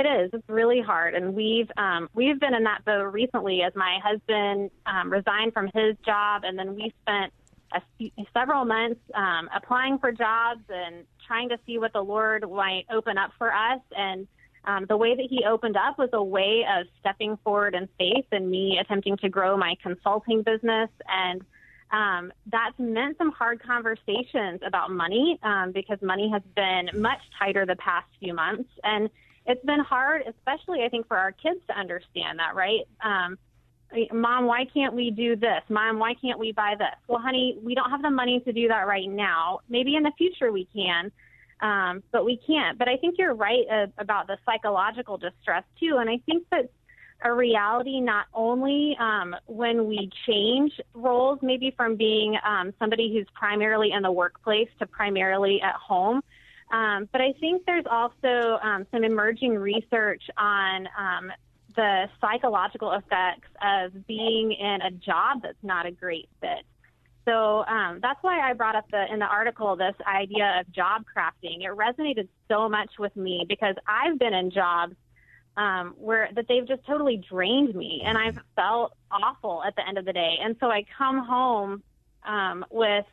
It is. It's really hard, and we've um, we've been in that boat recently. As my husband um, resigned from his job, and then we spent a few, several months um, applying for jobs and trying to see what the Lord might open up for us. And um, the way that He opened up was a way of stepping forward in faith, and me attempting to grow my consulting business and. Um, that's meant some hard conversations about money um, because money has been much tighter the past few months, and it's been hard, especially I think for our kids to understand that, right? Um, Mom, why can't we do this? Mom, why can't we buy this? Well, honey, we don't have the money to do that right now. Maybe in the future we can, um, but we can't. But I think you're right uh, about the psychological distress too, and I think that's a reality not only um, when we change roles, maybe from being um, somebody who's primarily in the workplace to primarily at home. Um, but I think there's also um, some emerging research on um, the psychological effects of being in a job that's not a great fit. So um, that's why I brought up the in the article this idea of job crafting. It resonated so much with me because I've been in jobs um, where that they've just totally drained me, and I've felt awful at the end of the day. And so I come home um, with,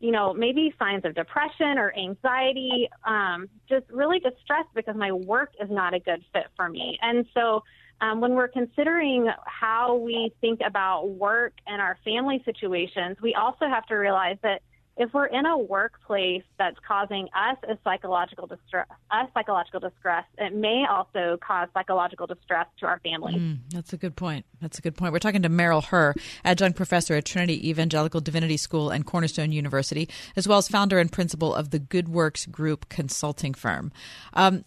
you know, maybe signs of depression or anxiety, um, just really distressed because my work is not a good fit for me. And so um, when we're considering how we think about work and our family situations, we also have to realize that if we're in a workplace that's causing us a psychological distress, us psychological distress, it may also cause psychological distress to our family. Mm, that's a good point. That's a good point. We're talking to Meryl Herr, adjunct professor at Trinity Evangelical Divinity School and Cornerstone University, as well as founder and principal of the Good Works Group consulting firm. Um,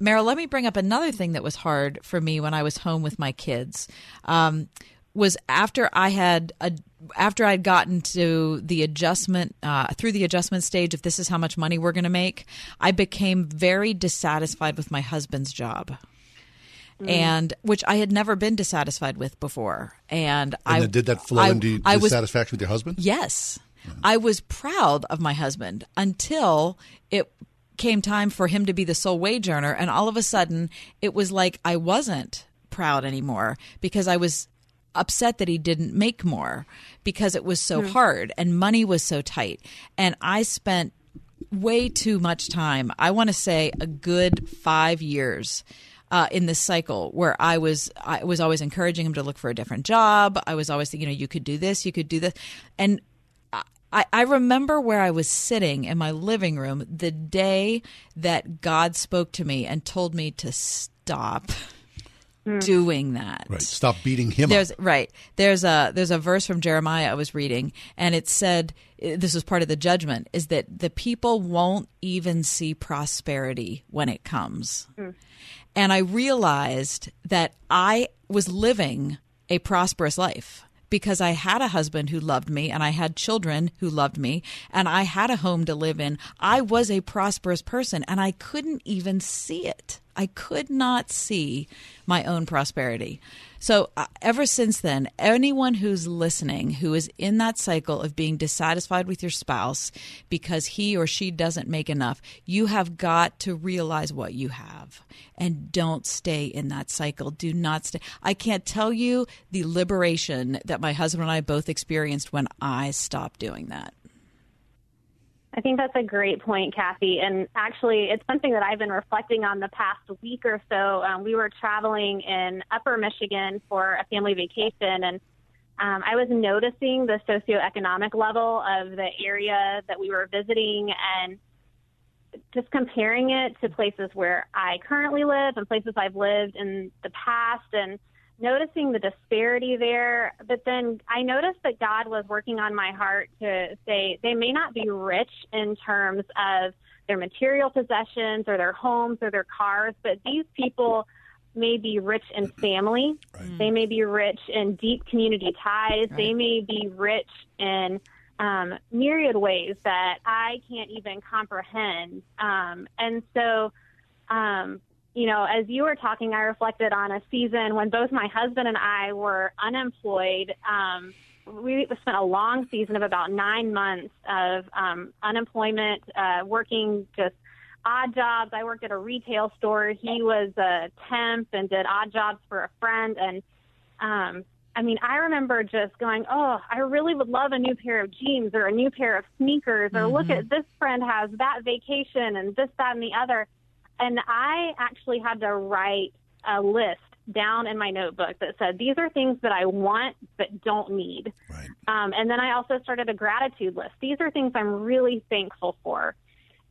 Meryl, let me bring up another thing that was hard for me when I was home with my kids. Um, was after I had a, after I'd gotten to the adjustment uh, through the adjustment stage. If this is how much money we're going to make, I became very dissatisfied with my husband's job. Mm. And which I had never been dissatisfied with before, and, And I then did that flow I, into I was dissatisfaction with your husband? Yes. I was proud of my husband until it came time for him to be the sole wage earner. And all of a sudden, it was like I wasn't proud anymore because I was upset that he didn't make more because it was so Hmm. hard and money was so tight. And I spent way too much time. I want to say a good five years uh, in this cycle where I was I was always encouraging him to look for a different job. I was always you know you could do this, you could do this, and I, I remember where I was sitting in my living room the day that God spoke to me and told me to stop Hmm. doing that. Right. Stop beating him There's up. right. There's a there's a verse from Jeremiah I was reading, and it said this was part of the judgment is that the people won't even see prosperity when it comes. Hmm. And I realized that I was living a prosperous life because I had a husband who loved me and I had children who loved me and I had a home to live in. I was a prosperous person and I couldn't even see it. I could not see my own prosperity. So, uh, ever since then, anyone who's listening who is in that cycle of being dissatisfied with your spouse because he or she doesn't make enough, you have got to realize what you have and don't stay in that cycle. Do not stay. I can't tell you the liberation that my husband and I both experienced when I stopped doing that. I think that's a great point, Kathy. And actually, it's something that I've been reflecting on the past week or so. Um, we were traveling in Upper Michigan for a family vacation, and um, I was noticing the socioeconomic level of the area that we were visiting and just comparing it to places where I currently live and places I've lived in the past and noticing the disparity there. But then I noticed that God was working on my heart to say they may not be rich in terms of their material possessions or their homes or their cars, but these people may be rich in family. They may be rich in deep community ties. They may be rich in um, myriad ways that I can't even comprehend. Um, and so, um, you know, as you were talking, I reflected on a season when both my husband and I were unemployed. Um, we spent a long season of about nine months of um, unemployment, uh, working just odd jobs. I worked at a retail store. He was a temp and did odd jobs for a friend. And um, I mean, I remember just going, oh, I really would love a new pair of jeans or a new pair of sneakers, or look at this friend has that vacation and this, that, and the other. And I actually had to write a list down in my notebook that said, these are things that I want but don't need. Um, and then I also started a gratitude list. These are things I'm really thankful for.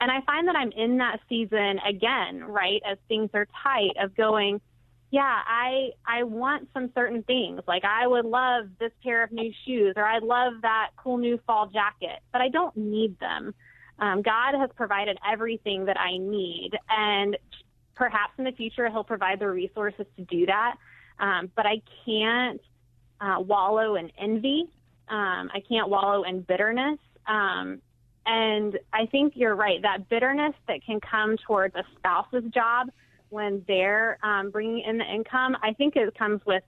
And I find that I'm in that season again, right, as things are tight, of going, yeah, I I want some certain things. Like I would love this pair of new shoes, or I love that cool new fall jacket, but I don't need them. Um, God has provided everything that I need, and perhaps in the future He'll provide the resources to do that. Um, but I can't uh, wallow in envy. Um, I can't wallow in bitterness. Um, and I think you're right. That bitterness that can come towards a spouse's job when they're um, bringing in the income, I think it comes with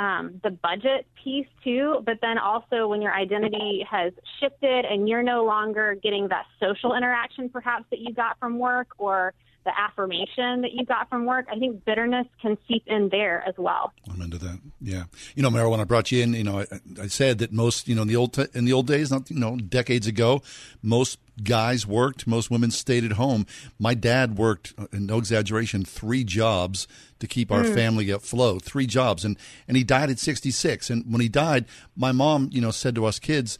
um, the budget piece too. But then also when your identity has shifted and you're no longer getting that social interaction perhaps that you got from work or the affirmation that you got from work, I think bitterness can seep in there as well. I'm into that. Yeah, you know, Meryl, when I brought you in, you know, I, I said that most, you know, in the old t- in the old days, not you know, decades ago, most guys worked, most women stayed at home. My dad worked, uh, no exaggeration, three jobs to keep our Mm. family afloat. Three jobs, and and he died at 66. And when he died, my mom, you know, said to us kids.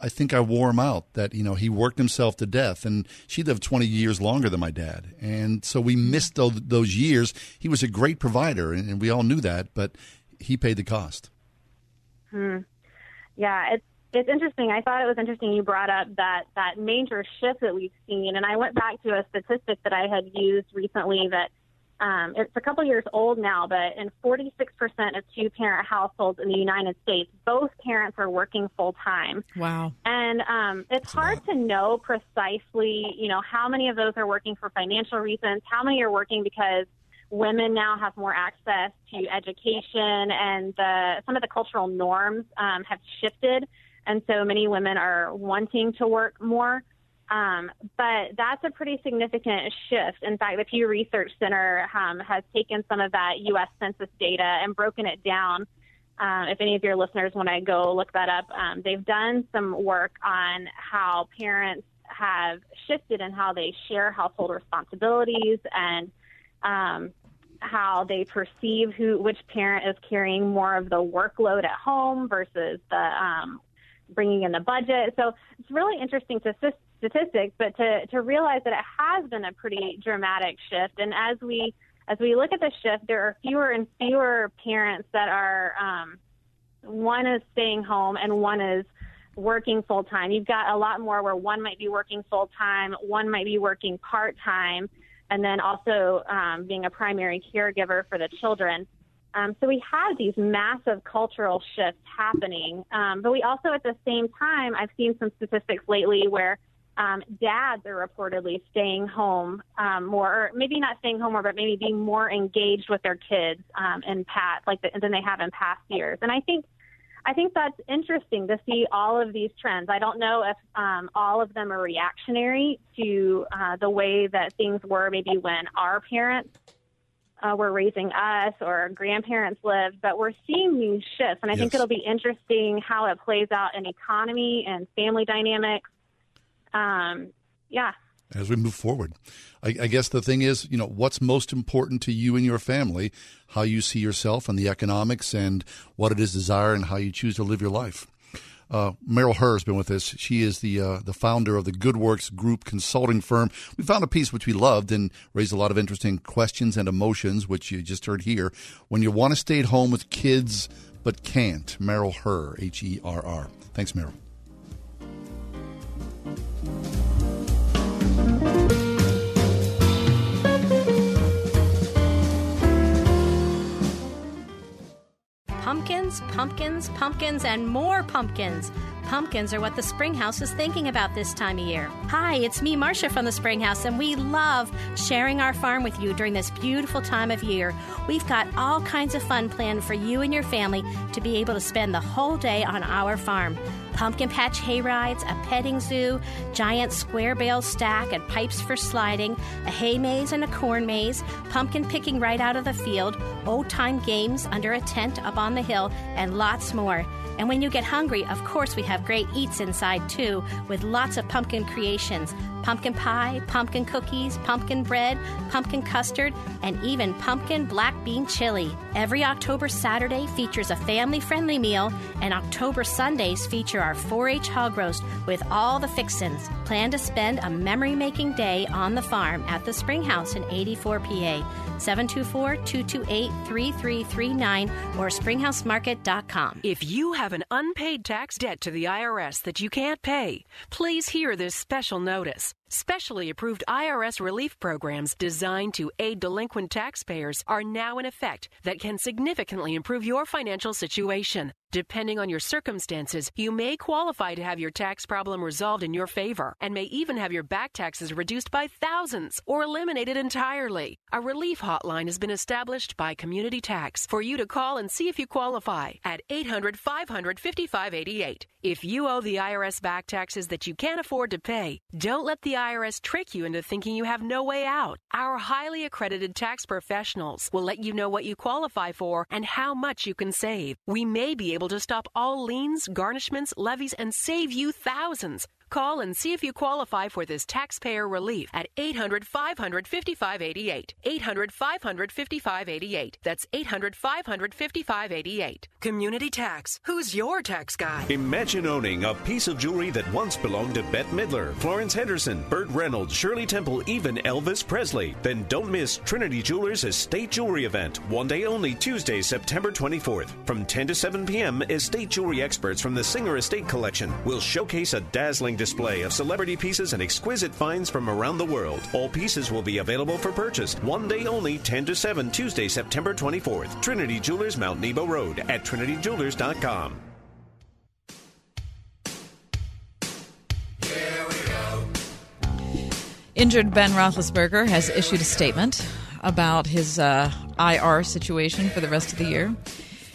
I think I wore him out. That you know he worked himself to death, and she lived twenty years longer than my dad, and so we missed those, those years. He was a great provider, and, and we all knew that, but he paid the cost. Hmm. Yeah, it's it's interesting. I thought it was interesting you brought up that that major shift that we've seen, and I went back to a statistic that I had used recently that Um, it's a couple years old now, but in 46% of two parent households in the United States, both parents are working full time. Wow. And um, it's hard to know precisely, you know, how many of those are working for financial reasons, how many are working because women now have more access to education and the, some of the cultural norms um, have shifted. And so many women are wanting to work more. Um, but that's a pretty significant shift. In fact, the Pew Research Center um, has taken some of that U.S. Census data and broken it down. Um, if any of your listeners want to go look that up, um, they've done some work on how parents have shifted and how they share household responsibilities and um, how they perceive who which parent is carrying more of the workload at home versus the um, bringing in the budget. So it's really interesting to statistics, but to, to realize that it has been a pretty dramatic shift. And as we as we look at the shift, there are fewer and fewer parents that are um, one is staying home and one is working full time. You've got a lot more where one might be working full time, one might be working part time, and then also um, being a primary caregiver for the children. Um, so we have these massive cultural shifts happening, um, but we also at the same time, I've seen some statistics lately where um, dads are reportedly staying home um, more, or maybe not staying home more, but maybe being more engaged with their kids um, in past like the, than they have in past years. And I think I think that's interesting to see all of these trends. I don't know if um, all of them are reactionary to uh, the way that things were maybe when our parents uh, were raising us or our grandparents lived, but we're seeing these shifts. And I yes. think it'll be interesting how it plays out in economy and family dynamics um, yeah. As we move forward, I, I, guess the thing is, you know, what's most important to you and your family, how you see yourself and the economics and what it is desire and how you choose to live your life. Uh, Meryl Herr has been with us. She is the uh, the founder of the Good Works Group consulting firm. We found a piece which we loved and raised a lot of interesting questions and emotions, which you just heard here. When you want to stay at home with kids but can't, Meryl Herr, H E R R. Thanks, Meryl. Pumpkins, pumpkins, and more pumpkins. Pumpkins are what the Springhouse is thinking about this time of year. Hi, it's me, Marcia from the Springhouse, and we love sharing our farm with you during this beautiful time of year. We've got all kinds of fun planned for you and your family to be able to spend the whole day on our farm pumpkin patch hay rides, a petting zoo, giant square bale stack and pipes for sliding, a hay maze and a corn maze, pumpkin picking right out of the field, old time games under a tent up on the hill, and lots more. And when you get hungry, of course, we have great eats inside too, with lots of pumpkin creations pumpkin pie, pumpkin cookies, pumpkin bread, pumpkin custard, and even pumpkin black bean chili. Every October Saturday features a family friendly meal, and October Sundays feature our 4 H hog roast with all the fixins. Plan to spend a memory making day on the farm at the Springhouse in 84 PA. 724 228 3339 or springhousemarket.com. If you have an unpaid tax debt to the IRS that you can't pay, please hear this special notice. Specially approved IRS relief programs designed to aid delinquent taxpayers are now in effect that can significantly improve your financial situation. Depending on your circumstances, you may qualify to have your tax problem resolved in your favor and may even have your back taxes reduced by thousands or eliminated entirely. A relief hotline has been established by Community Tax for you to call and see if you qualify at 800 500 5588. If you owe the IRS back taxes that you can't afford to pay, don't let the IRS trick you into thinking you have no way out. Our highly accredited tax professionals will let you know what you qualify for and how much you can save. We may be able to stop all liens, garnishments, levies, and save you thousands. Call and see if you qualify for this taxpayer relief at 800 500 5588. 800 500 5588. That's 800 500 5588. Community Tax. Who's your tax guy? Imagine owning a piece of jewelry that once belonged to Bette Midler, Florence Henderson, Burt Reynolds, Shirley Temple, even Elvis Presley. Then don't miss Trinity Jewelers' Estate Jewelry event. One day only, Tuesday, September 24th. From 10 to 7 p.m., estate jewelry experts from the Singer Estate Collection will showcase a dazzling display of celebrity pieces and exquisite finds from around the world. All pieces will be available for purchase. One day only, 10 to 7, Tuesday, September 24th. Trinity Jewelers, Mount Nebo Road at trinityjewelers.com. Injured Ben Roethlisberger has issued a statement about his uh, IR situation for the rest of the year.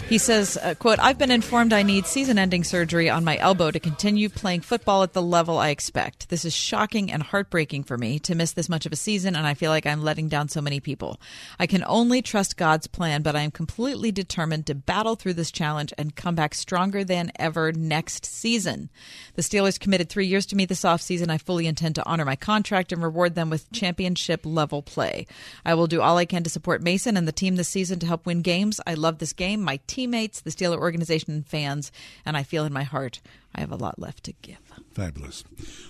He says, uh, quote, I've been informed I need season-ending surgery on my elbow to continue playing football at the level I expect. This is shocking and heartbreaking for me to miss this much of a season, and I feel like I'm letting down so many people. I can only trust God's plan, but I am completely determined to battle through this challenge and come back stronger than ever next season. The Steelers committed three years to me this offseason. I fully intend to honor my contract and reward them with championship level play. I will do all I can to support Mason and the team this season to help win games. I love this game, my teammates, the Steeler organization, and fans, and I feel in my heart I have a lot left to give. Fabulous.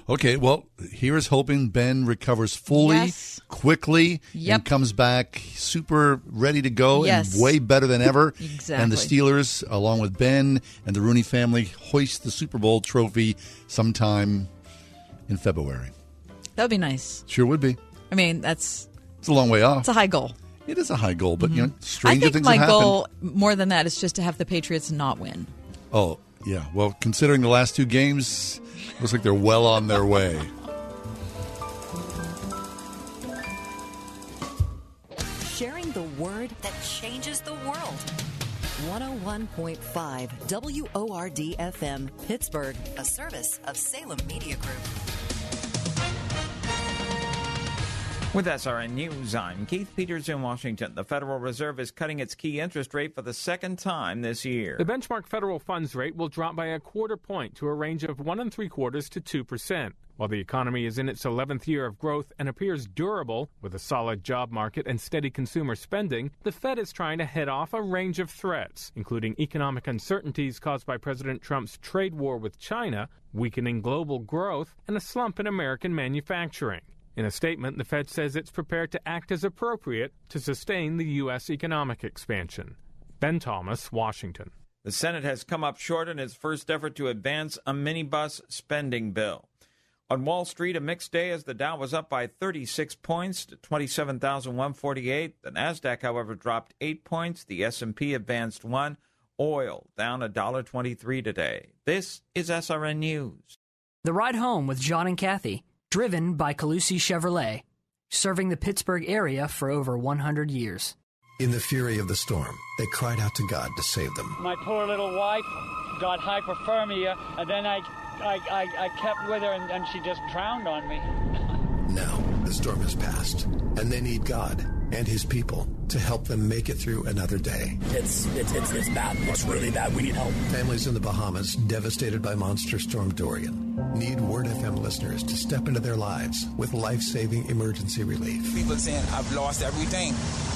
Okay, well, here is hoping Ben recovers fully, Yes. quickly, Yep. and comes back super ready to go Yes. and way better than ever. Exactly. And the Steelers, along with Ben and the Rooney family, hoist the Super Bowl trophy sometime in February. That would be nice. Sure would be. I mean, that's It's a long way off. it's a high goal. It is a high goal, but you know, mm-hmm. I stranger think things my have happened. goal more than that is just to have the Patriots not win. Oh, yeah. Well, considering the last two games, looks like they're well on their way. Sharing the word that changes the world. 101.5 WORD FM, Pittsburgh, a service of Salem Media Group. With SRN News, I'm Keith Peters in Washington. The Federal Reserve is cutting its key interest rate for the second time this year. The benchmark federal funds rate will drop by a quarter point to a range of one and three quarters to two percent. While the economy is in its 11th year of growth and appears durable with a solid job market and steady consumer spending, the Fed is trying to head off a range of threats, including economic uncertainties caused by President Trump's trade war with China, weakening global growth, and a slump in American manufacturing. In a statement, the Fed says it's prepared to act as appropriate to sustain the U.S. economic expansion. Ben Thomas, Washington. The Senate has come up short in its first effort to advance a minibus spending bill. On Wall Street, a mixed day as the Dow was up by 36 points to 27,148. The Nasdaq, however, dropped 8 points. The S&P advanced 1. Oil down $1.23 today. This is SRN News. The Ride Home with John and Kathy, driven by Calusi Chevrolet, serving the Pittsburgh area for over 100 years. In the fury of the storm, they cried out to God to save them. My poor little wife got hypothermia, and then I, I, I, I kept with her, and, and she just drowned on me. Now, the storm has passed, and they need God and His people to help them make it through another day. It's, it's, it's, it's bad. It's really bad. We need help. Families in the Bahamas devastated by Monster Storm Dorian need Word FM listeners to step into their lives with life saving emergency relief. People saying, I've lost everything.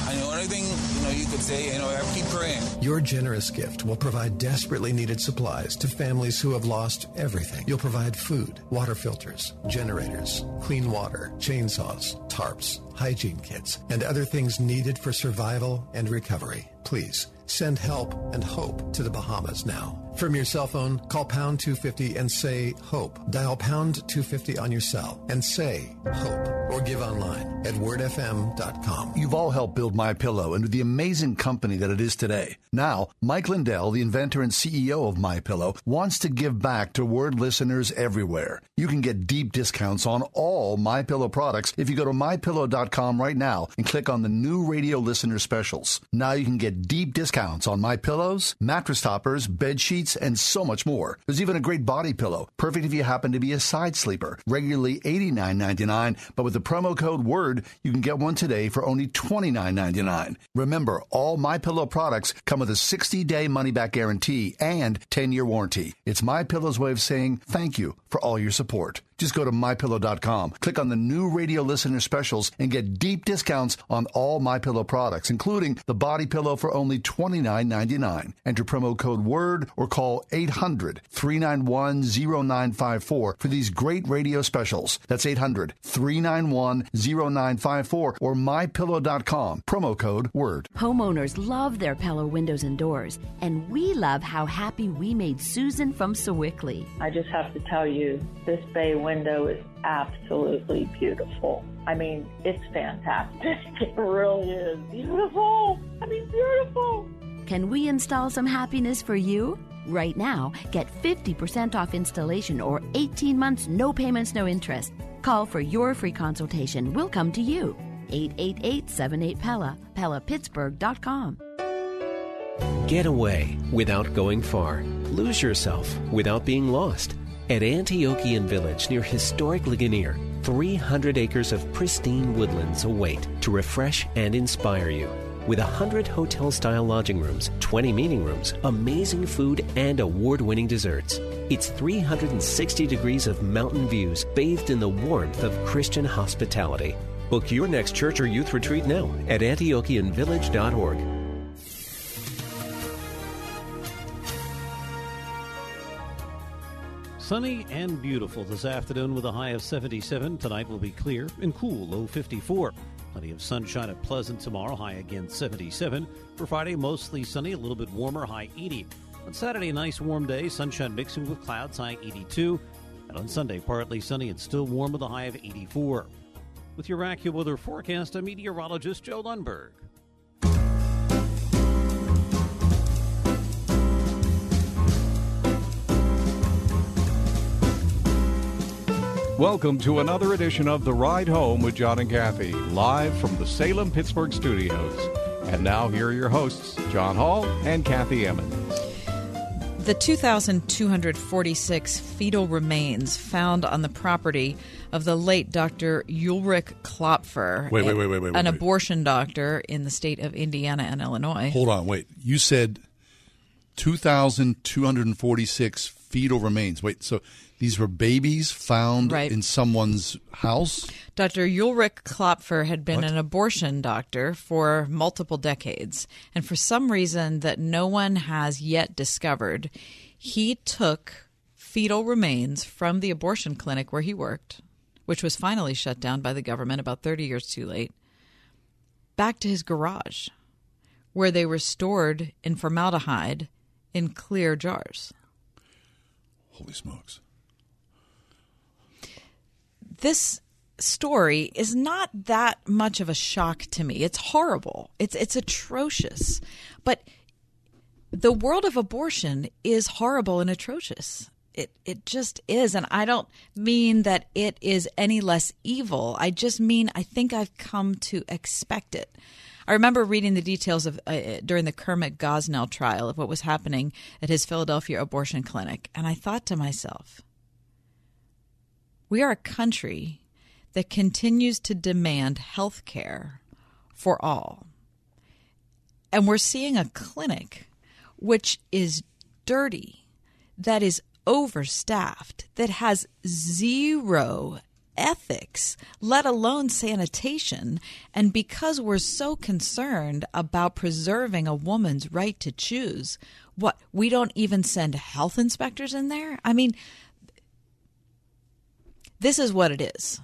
And the only thing, you know, you could say, you know, I keep praying. Your generous gift will provide desperately needed supplies to families who have lost everything. You'll provide food, water filters, generators, clean water, chainsaws, tarps, hygiene kits, and other things needed for survival and recovery. Please send help and hope to the Bahamas now. From your cell phone, call pound 250 and say hope. Dial pound 250 on your cell and say hope or give online at wordfm.com. You've all helped build My Pillow into the amazing company that it is today. Now, Mike Lindell, the inventor and CEO of My Pillow, wants to give back to Word listeners everywhere. You can get deep discounts on all My Pillow products if you go to mypillow.com right now and click on the new radio listener specials. Now you can get deep discounts on My Pillows, mattress toppers, bed sheets, and so much more. There's even a great body pillow, perfect if you happen to be a side sleeper. Regularly $89.99, but with the promo code WORD, you can get one today for only $29.99. Remember, all My Pillow products come with a 60-day money-back guarantee and 10-year warranty. It's My Pillow's way of saying thank you for all your support. Just go to mypillow.com, click on the new radio listener specials, and get deep discounts on all my pillow products, including the body pillow for only $29.99. Enter promo code WORD or call 800 391 0954 for these great radio specials. That's 800 391 0954 or mypillow.com. Promo code WORD. Homeowners love their Pella windows and doors, and we love how happy we made Susan from Sewickley. I just have to tell you, this bay window is absolutely beautiful. I mean, it's fantastic. It really is beautiful. I mean, beautiful. Can we install some happiness for you? Right now, get 50% off installation or 18 months, no payments, no interest. Call for your free consultation. We'll come to you. 888 78 Pella, PellaPittsburgh.com. Get away without going far. Lose yourself without being lost. At Antiochian Village near historic Ligonier, 300 acres of pristine woodlands await to refresh and inspire you. With 100 hotel style lodging rooms, 20 meeting rooms, amazing food, and award winning desserts. It's 360 degrees of mountain views bathed in the warmth of Christian hospitality. Book your next church or youth retreat now at AntiochianVillage.org. Sunny and beautiful this afternoon with a high of 77. Tonight will be clear and cool, low 54. Plenty of sunshine at Pleasant tomorrow, high again 77. For Friday, mostly sunny, a little bit warmer, high 80. On Saturday, a nice warm day, sunshine mixing with clouds, high 82. And on Sunday, partly sunny and still warm with a high of 84. With your AccuWeather forecast, I'm meteorologist Joe Lundberg. Welcome to another edition of The Ride Home with John and Kathy, live from the Salem Pittsburgh studios. And now, here are your hosts, John Hall and Kathy Emmons. The 2,246 fetal remains found on the property of the late Dr. Ulrich Klopfer, Wait, wait, wait, wait, wait, an wait. abortion doctor in the state of Indiana and Illinois. Hold on, wait. You said 2,246 fetal remains. Wait, so these were babies found Right. in someone's house? Dr. Ulrich Klopfer had been What? an abortion doctor for multiple decades, and for some reason that no one has yet discovered, he took fetal remains from the abortion clinic where he worked, which was finally shut down by the government about 30 years too late, back to his garage, where they were stored in formaldehyde in clear jars. Holy smokes. This story is not that much of a shock to me. It's horrible. It's it's atrocious. But the world of abortion is horrible and atrocious. It it just is and I don't mean that it is any less evil. I just mean I think I've come to expect it. I remember reading the details of uh, during the Kermit Gosnell trial of what was happening at his Philadelphia abortion clinic and I thought to myself, we are a country that continues to demand health care for all. And we're seeing a clinic which is dirty, that is overstaffed, that has zero ethics, let alone sanitation. And because we're so concerned about preserving a woman's right to choose, what, we don't even send health inspectors in there? I mean, this is what it is.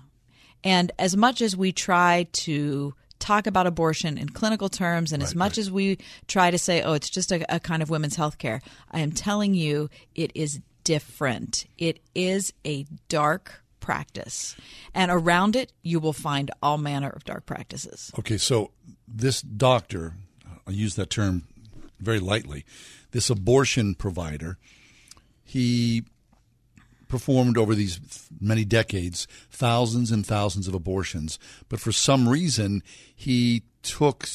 And as much as we try to talk about abortion in clinical terms, and as much as we try to say, oh, it's just a, a kind of women's health care, I am telling you, it is different. It is a dark practice. And around it, you will find all manner of dark practices. Okay, so this doctor, I use that term very lightly, this abortion provider, he performed over these many decades thousands and thousands of abortions, but for some reason he took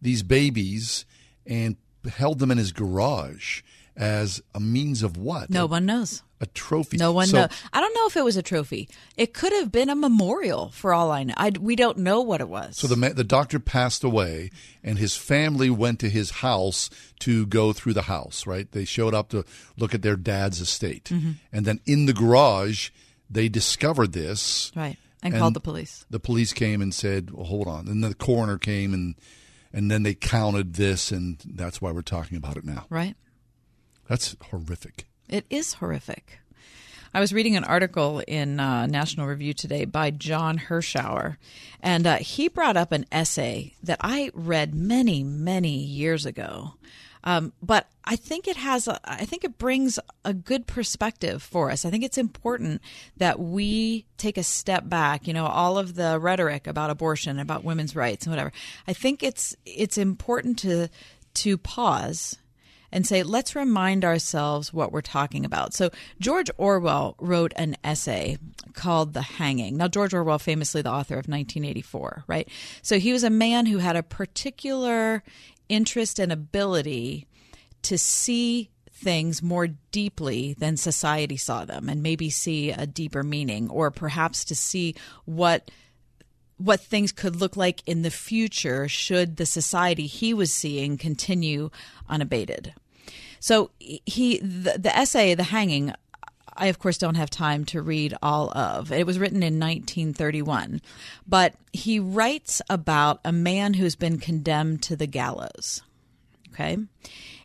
these babies and held them in his garage as a means of what? No one knows. A trophy. No one So- knows. I don't know if it was a trophy. It could have been a memorial for all I know. I, we don't know what it was. So the ma- the doctor passed away, and his family went to his house to go through the house. Right? They showed up to look at their dad's estate, Mhm. and then in the garage they discovered this. Right. And, called the police. The police came and said, well, hold on. And the coroner came and and then they counted this and that's why we're talking about it now. Right. That's horrific. It is horrific. I was reading an article in uh, National Review today by John Hirschauer, and uh, he brought up an essay that I read many, many years ago. Um, but I think it has, a, I think it brings a good perspective for us. I think it's important that we take a step back. You know, all of the rhetoric about abortion, about women's rights, and whatever. I think it's it's important to to pause and say, let's remind ourselves what we're talking about. So, George Orwell wrote an essay called The Hanging. Now, George Orwell, famously the author of 1984, right? So, he was a man who had a particular interest and ability to see things more deeply than society saw them and maybe see a deeper meaning or perhaps to see what what things could look like in the future should the society he was seeing continue unabated. So he the, the essay, The Hanging, I of course don't have time to read all of. It was written in 1931, but he writes about a man who's been condemned to the gallows. Okay?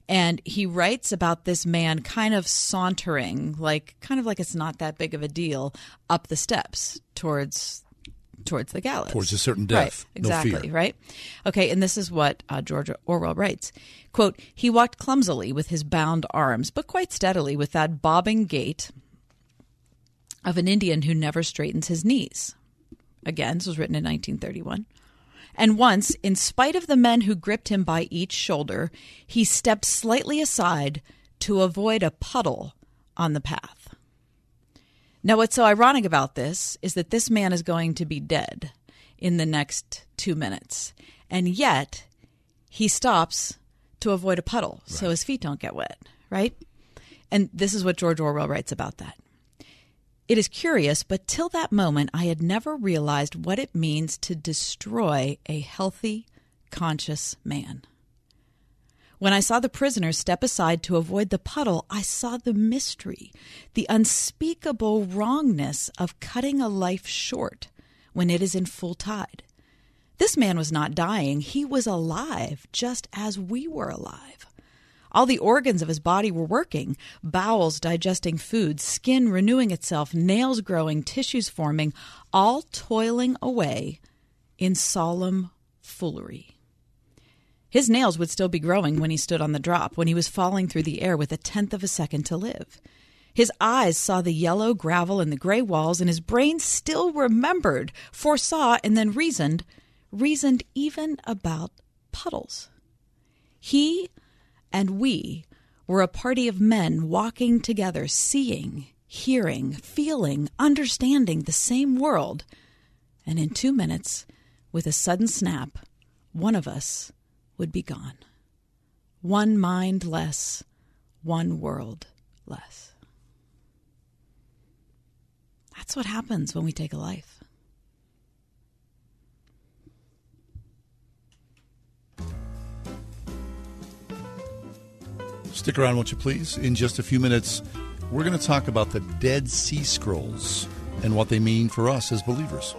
And he writes about this man kind of sauntering, like kind of like it's not that big of a deal, up the steps towards towards the gallows. Towards a certain death. Right, exactly, no right? Okay, and this is what uh, George Orwell writes. Quote, he walked clumsily with his bound arms, but quite steadily with that bobbing gait of an Indian who never straightens his knees. Again, this was written in 1931. And once, in spite of the men who gripped him by each shoulder, he stepped slightly aside to avoid a puddle on the path. Now, what's so ironic about this is that this man is going to be dead in the next two minutes. And yet, he stops to avoid a puddle right. so his feet don't get wet, right? And this is what George Orwell writes about that. It is curious, but till that moment, I had never realized what it means to destroy a healthy, conscious man. When I saw the prisoner step aside to avoid the puddle, I saw the mystery, the unspeakable wrongness of cutting a life short when it is in full tide. This man was not dying, he was alive, just as we were alive. All the organs of his body were working bowels digesting food, skin renewing itself, nails growing, tissues forming, all toiling away in solemn foolery. His nails would still be growing when he stood on the drop, when he was falling through the air with a tenth of a second to live. His eyes saw the yellow gravel and the gray walls, and his brain still remembered, foresaw, and then reasoned, reasoned even about puddles. He and we were a party of men walking together, seeing, hearing, feeling, understanding the same world. And in two minutes, with a sudden snap, one of us would be gone. One mind less, one world less. That's what happens when we take a life. Stick around, won't you please? In just a few minutes, we're going to talk about the Dead Sea Scrolls and what they mean for us as believers.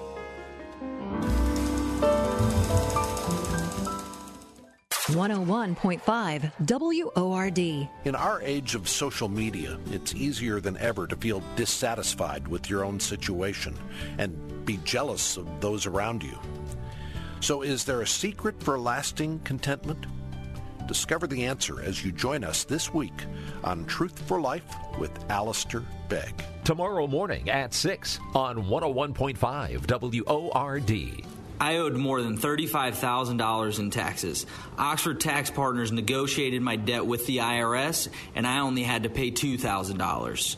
101.5 WORD. In our age of social media, it's easier than ever to feel dissatisfied with your own situation and be jealous of those around you. So, is there a secret for lasting contentment? Discover the answer as you join us this week on Truth for Life with Alistair Begg. Tomorrow morning at 6 on 101.5 WORD. I owed more than $35,000 in taxes. Oxford Tax Partners negotiated my debt with the IRS, and I only had to pay $2,000.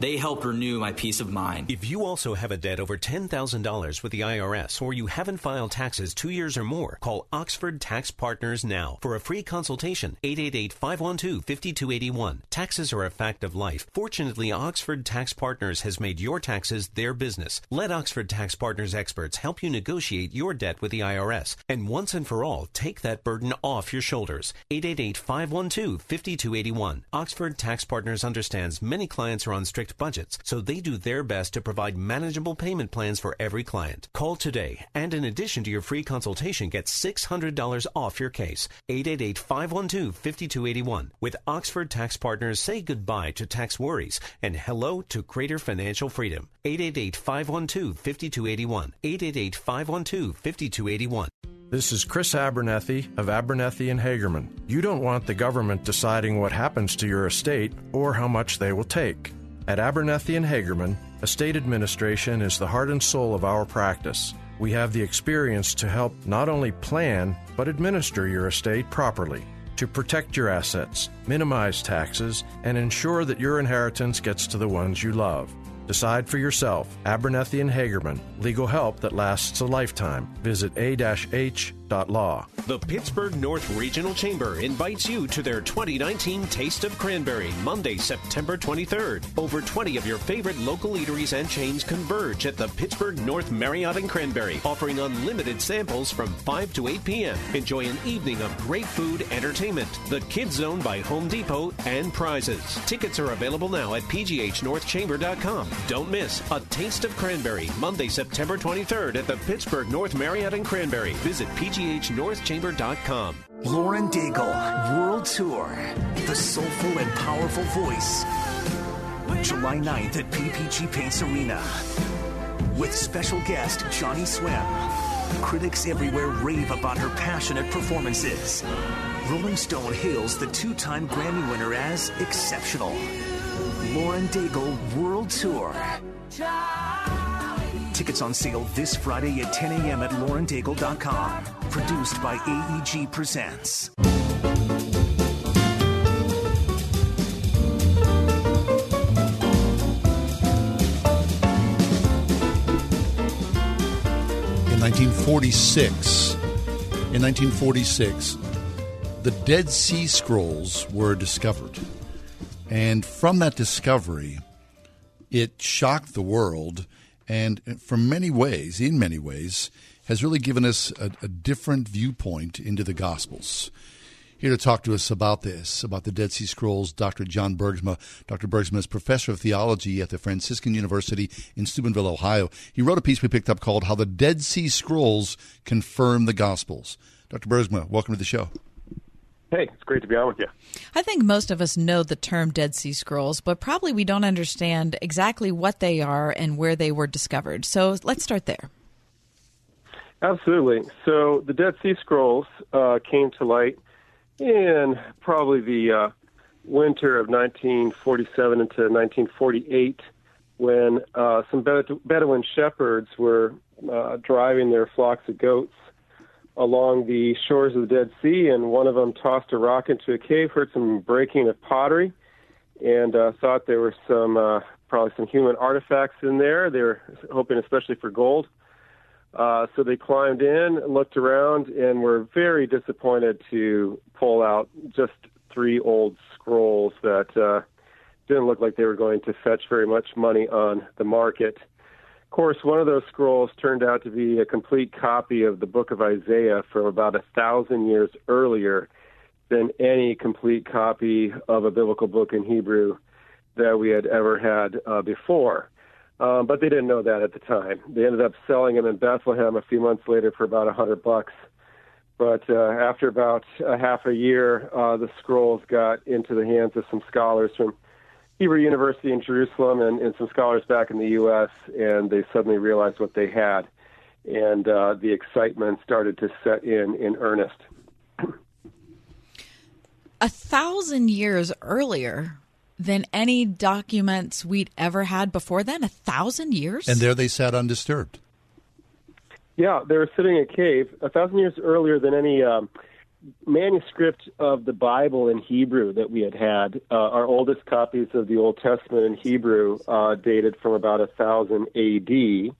They helped renew my peace of mind. If you also have a debt over $10,000 with the IRS or you haven't filed taxes two years or more, call Oxford Tax Partners now for a free consultation. 888-512-5281. Taxes are a fact of life. Fortunately, Oxford Tax Partners has made your taxes their business. Let Oxford Tax Partners experts help you negotiate your debt with the IRS and once and for all take that burden off your shoulders. 888-512-5281. Oxford Tax Partners understands many clients are on strict budgets, so they do their best to provide manageable payment plans for every client. Call today, and in addition to your free consultation, get $600 off your case. 888-512-5281. With Oxford Tax Partners, say goodbye to tax worries and hello to greater financial freedom. 888-512-5281. 888-512-5281. This is Chris Abernethy of Abernethy and Hagerman. You don't want the government deciding what happens to your estate or how much they will take. At Abernethy and Hagerman, estate administration is the heart and soul of our practice. We have the experience to help not only plan, but administer your estate properly to protect your assets, minimize taxes, and ensure that your inheritance gets to the ones you love. Decide for yourself. Abernethy and Hagerman. Legal help that lasts a lifetime. Visit A-H a-h.law. The Pittsburgh North Regional Chamber invites you to their 2019 Taste of Cranberry, Monday, September 23rd. Over 20 of your favorite local eateries and chains converge at the Pittsburgh North Marriott and Cranberry, offering unlimited samples from 5 to 8 p.m. Enjoy an evening of great food, entertainment, the Kids Zone by Home Depot, and prizes. Tickets are available now at pghnorthchamber.com. Don't miss A Taste of Cranberry, Monday, September 23rd at the Pittsburgh North Marriott and Cranberry. Visit pghnorthchamber.com. Lauren Daigle, World Tour. The soulful and powerful voice. July 9th at PPG Paints Arena. With special guest Johnny Swim. Critics everywhere rave about her passionate performances. Rolling Stone hails the two time Grammy winner as exceptional. Lauren Daigle World Tour. Tickets on sale this Friday at 10 a.m. at laurendaigle.com. Produced by AEG Presents. In 1946, in 1946, the Dead Sea Scrolls were discovered. And from that discovery, it shocked the world and from many ways, in many ways, has really given us a, a, different viewpoint into the Gospels. Here to talk to us about this, about the Dead Sea Scrolls, Dr. John Bergsma. Dr. Bergsma is professor of theology at the Franciscan University in Steubenville, Ohio. He wrote a piece we picked up called How the Dead Sea Scrolls Confirm the Gospels. Dr. Bergsma, welcome to the show. Hey, it's great to be on with you. I think most of us know the term Dead Sea Scrolls, but probably we don't understand exactly what they are and where they were discovered. So let's start there. Absolutely. So the Dead Sea Scrolls uh, came to light in probably the uh, winter of 1947 into 1948 when uh, some Bedouin shepherds were uh, driving their flocks of goats along the shores of the Dead Sea, and one of them tossed a rock into a cave, heard some breaking of pottery, and uh, thought there were some uh, probably some human artifacts in there. They were hoping especially for gold. Uh, so they climbed in, looked around, and were very disappointed to pull out just three old scrolls that uh, didn't look like they were going to fetch very much money on the market course, one of those scrolls turned out to be a complete copy of the book of Isaiah from about a thousand years earlier than any complete copy of a biblical book in Hebrew that we had ever had uh, before. Um, but they didn't know that at the time. They ended up selling them in Bethlehem a few months later for about a hundred bucks. But uh, after about a half a year, uh, the scrolls got into the hands of some scholars from Hebrew University in Jerusalem and, and some scholars back in the U.S., and they suddenly realized what they had, and uh, the excitement started to set in in earnest. A thousand years earlier than any documents we'd ever had before then. A thousand years, and there they sat undisturbed. Yeah, they were sitting in a cave a thousand years earlier than any. Um, manuscript of the Bible in Hebrew that we had had. Uh, our oldest copies of the Old Testament in Hebrew uh, dated from about thousand A.D.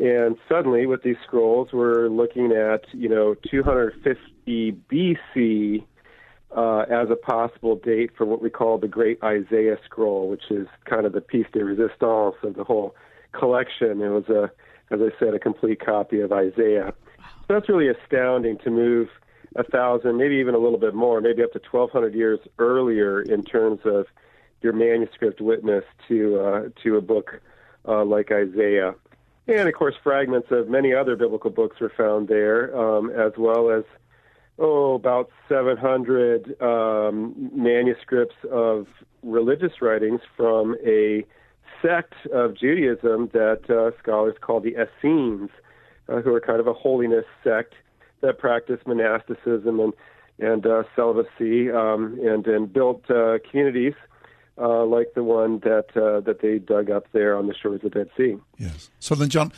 And suddenly, with these scrolls, we're looking at you know 250 B.C. Uh, as a possible date for what we call the Great Isaiah Scroll, which is kind of the piece de resistance of the whole collection. It was a, as I said, a complete copy of Isaiah. So that's really astounding to move a thousand, maybe even a little bit more, maybe up to 1,200 years earlier in terms of your manuscript witness to uh, to a book uh, like Isaiah. And of course, fragments of many other biblical books were found there, um, as well as oh, about 700 um, manuscripts of religious writings from a sect of Judaism that uh, scholars call the Essenes, uh, who are kind of a holiness sect that practiced monasticism and and uh, celibacy, um, and and built uh, communities uh, like the one that uh, that they dug up there on the shores of the Dead Sea. Yes. So then, John,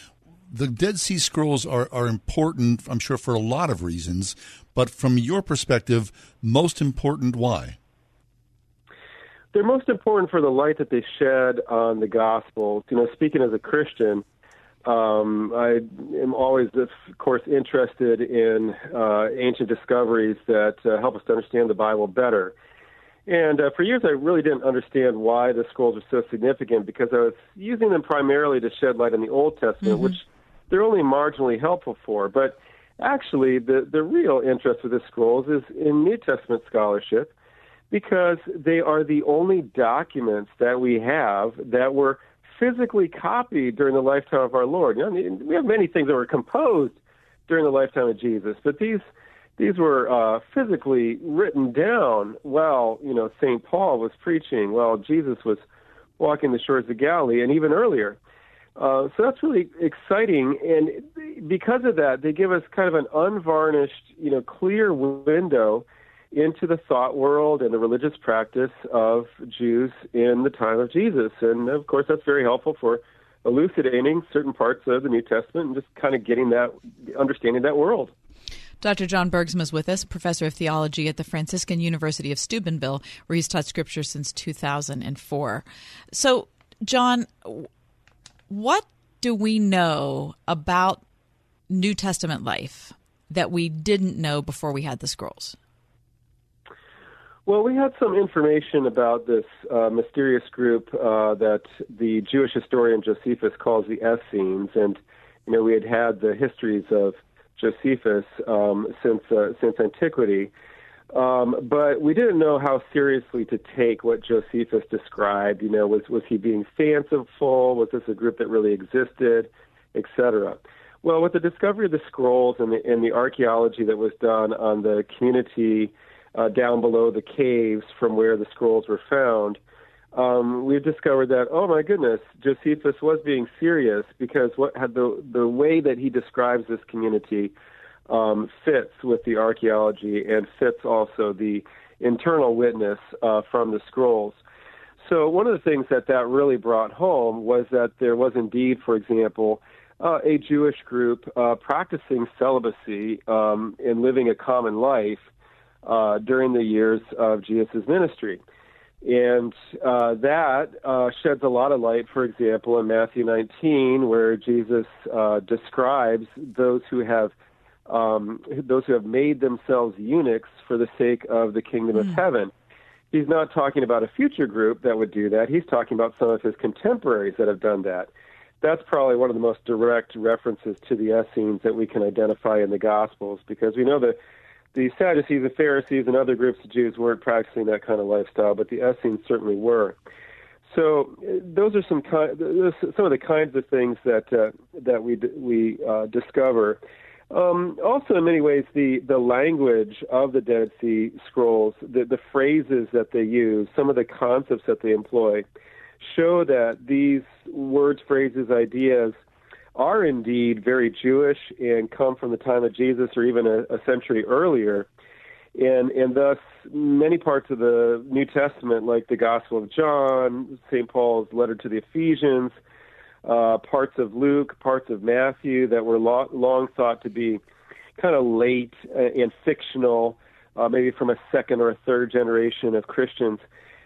the Dead Sea Scrolls are, are important, I'm sure, for a lot of reasons, but from your perspective, most important, why? They're most important for the light that they shed on the gospel. You know, speaking as a Christian, um, I am always, of course, interested in uh, ancient discoveries that uh, help us to understand the Bible better. And uh, for years, I really didn't understand why the scrolls are so significant because I was using them primarily to shed light on the Old Testament, mm-hmm. which they're only marginally helpful for. But actually, the, the real interest of the scrolls is in New Testament scholarship because they are the only documents that we have that were physically copied during the lifetime of our Lord. You know, we have many things that were composed during the lifetime of Jesus, but these these were uh, physically written down while you know Saint Paul was preaching, while Jesus was walking the shores of Galilee, and even earlier. Uh, so that's really exciting, and because of that, they give us kind of an unvarnished, you know, clear window into the thought world and the religious practice of Jews in the time of Jesus. And of course, that's very helpful for elucidating certain parts of the New Testament and just kind of getting that understanding that world. Dr. John Bergsma is with us, professor of theology at the Franciscan University of Steubenville, where he's taught scripture since 2004. So, John, what do we know about New Testament life that we didn't know before we had the scrolls? Well, we had some information about this uh, mysterious group uh, that the Jewish historian Josephus calls the Essenes, and you know we had had the histories of Josephus um, since uh, since antiquity, um, but we didn't know how seriously to take what Josephus described. You know, was was he being fanciful? Was this a group that really existed, etc. Well, with the discovery of the scrolls and the, and the archaeology that was done on the community uh, down below the caves from where the scrolls were found, um, we've discovered that oh my goodness, Josephus was being serious because what had the the way that he describes this community um, fits with the archaeology and fits also the internal witness uh, from the scrolls. So one of the things that that really brought home was that there was indeed, for example, uh, a Jewish group uh, practicing celibacy um, and living a common life uh, during the years of Jesus' ministry. And uh, that uh, sheds a lot of light, for example, in Matthew 19, where Jesus uh, describes those who have um, those who have made themselves eunuchs for the sake of the kingdom mm. of hmm. heaven. He's not talking about a future group that would do that. He's talking about some of his contemporaries that have done that. That's probably one of the most direct references to the Essenes that we can identify in the Gospels because we know that the Sadducees, the Pharisees, and other groups of Jews weren't practicing that kind of lifestyle, but the Essenes certainly were. So those are some some of the kinds of things that uh, that we we uh, discover. Um, also, in many ways, the the language of the Dead Sea Scrolls, the the phrases that they use, some of the concepts that they employ, show that these words, phrases, ideas are indeed very Jewish and come from the time of Jesus or even a, a century earlier. And, and thus, many parts of the New Testament, like the Gospel of John, St. Paul's letter to the Ephesians, uh, parts of Luke, parts of Matthew that were lo- long thought to be kind of late uh, and fictional, uh, maybe from a second or a third generation of Christians,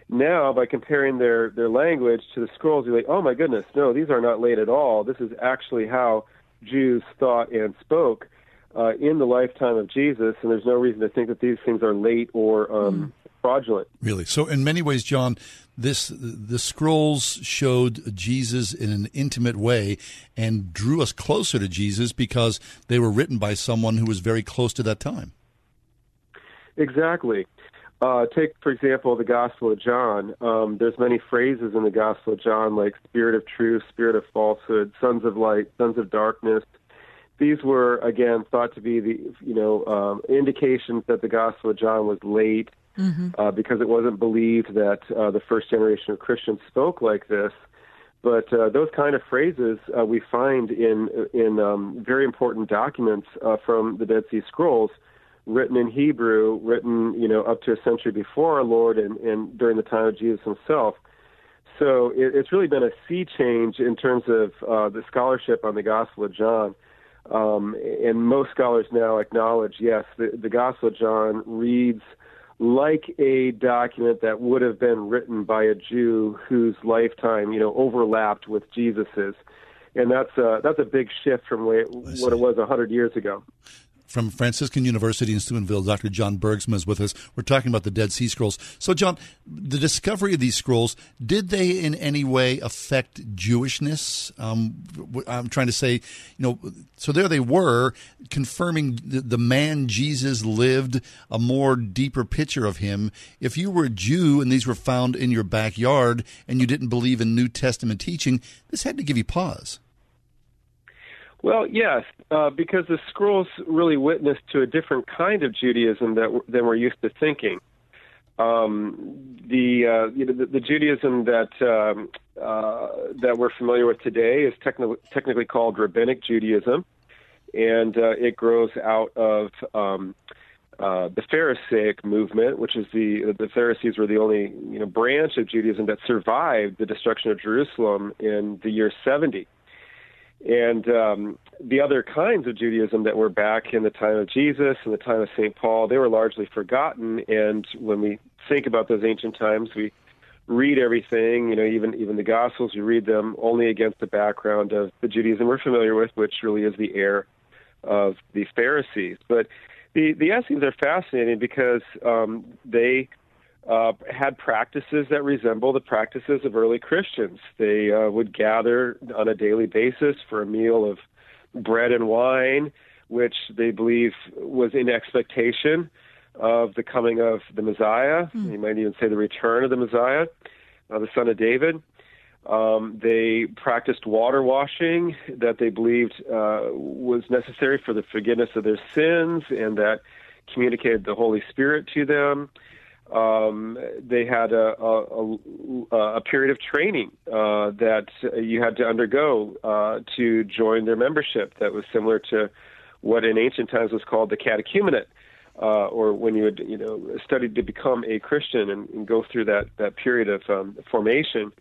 now, by comparing their, their language to the scrolls, you're like, oh my goodness, no, these are not late at all. This is actually how Jews thought and spoke uh, in the lifetime of Jesus, and there's no reason to think that these things are late or um, mm. fraudulent. Really? So, in many ways, John, this the scrolls showed Jesus in an intimate way and drew us closer to Jesus because they were written by someone who was very close to that time. Exactly. Uh, take, for example, the Gospel of John. Um, there's many phrases in the Gospel of John like spirit of truth, spirit of falsehood, sons of light, sons of darkness. These were, again, thought to be the, you know, um, indications that the Gospel of John was late Mm-hmm. uh, because it wasn't believed that uh, the first generation of Christians spoke like this. But uh, those kind of phrases uh, we find in in um, very important documents uh, from the Dead Sea Scrolls, written in Hebrew, written you know up to a century before our Lord and, and during the time of Jesus Himself. So it, it's really been a sea change in terms of uh, the scholarship on the Gospel of John. Um, and most scholars now acknowledge, yes, the, the Gospel of John reads like a document that would have been written by a Jew whose lifetime, you know, overlapped with Jesus's, and that's a, that's a big shift from way, what it was a hundred years ago. From Franciscan University in Steubenville, Dr. John Bergsma is with us. We're talking about the Dead Sea Scrolls. So, John, the discovery of these scrolls, did they in any way affect Jewishness? Um, I'm trying to say, you know, so there they were, confirming the, the man Jesus lived, a more deeper picture of him. If you were a Jew and these were found in your backyard and you didn't believe in New Testament teaching, this had to give you pause. Well, yes, uh, because the scrolls really witness to a different kind of Judaism that than we're used to thinking. Um, the, uh, you know, the the Judaism that um, uh, that we're familiar with today is techni- technically called Rabbinic Judaism, and uh, it grows out of um, uh, the Pharisaic movement, which is the the Pharisees were the only you know branch of Judaism that survived the destruction of Jerusalem in the year 70. And um, the other kinds of Judaism that were back in the time of Jesus and the time of St. Paul, they were largely forgotten. And when we think about those ancient times, we read everything, you know, even even the Gospels, we read them only against the background of the Judaism we're familiar with, which really is the heir of the Pharisees. But the the Essenes are fascinating because um, they uh, had practices that resemble the practices of early Christians. They uh, would gather on a daily basis for a meal of bread and wine, which they believe was in expectation of the coming of the Messiah. You might even say the return of the Messiah, uh, the son of David. Um, they practiced water washing that they believed uh, was necessary for the forgiveness of their sins and that communicated the Holy Spirit to them. Um, they had a, a, a, a period of training uh, that you had to undergo uh, to join their membership that was similar to what in ancient times was called the catechumenate. Uh, or when you would, you know, study to become a Christian and, and go through that, that period of um, formation.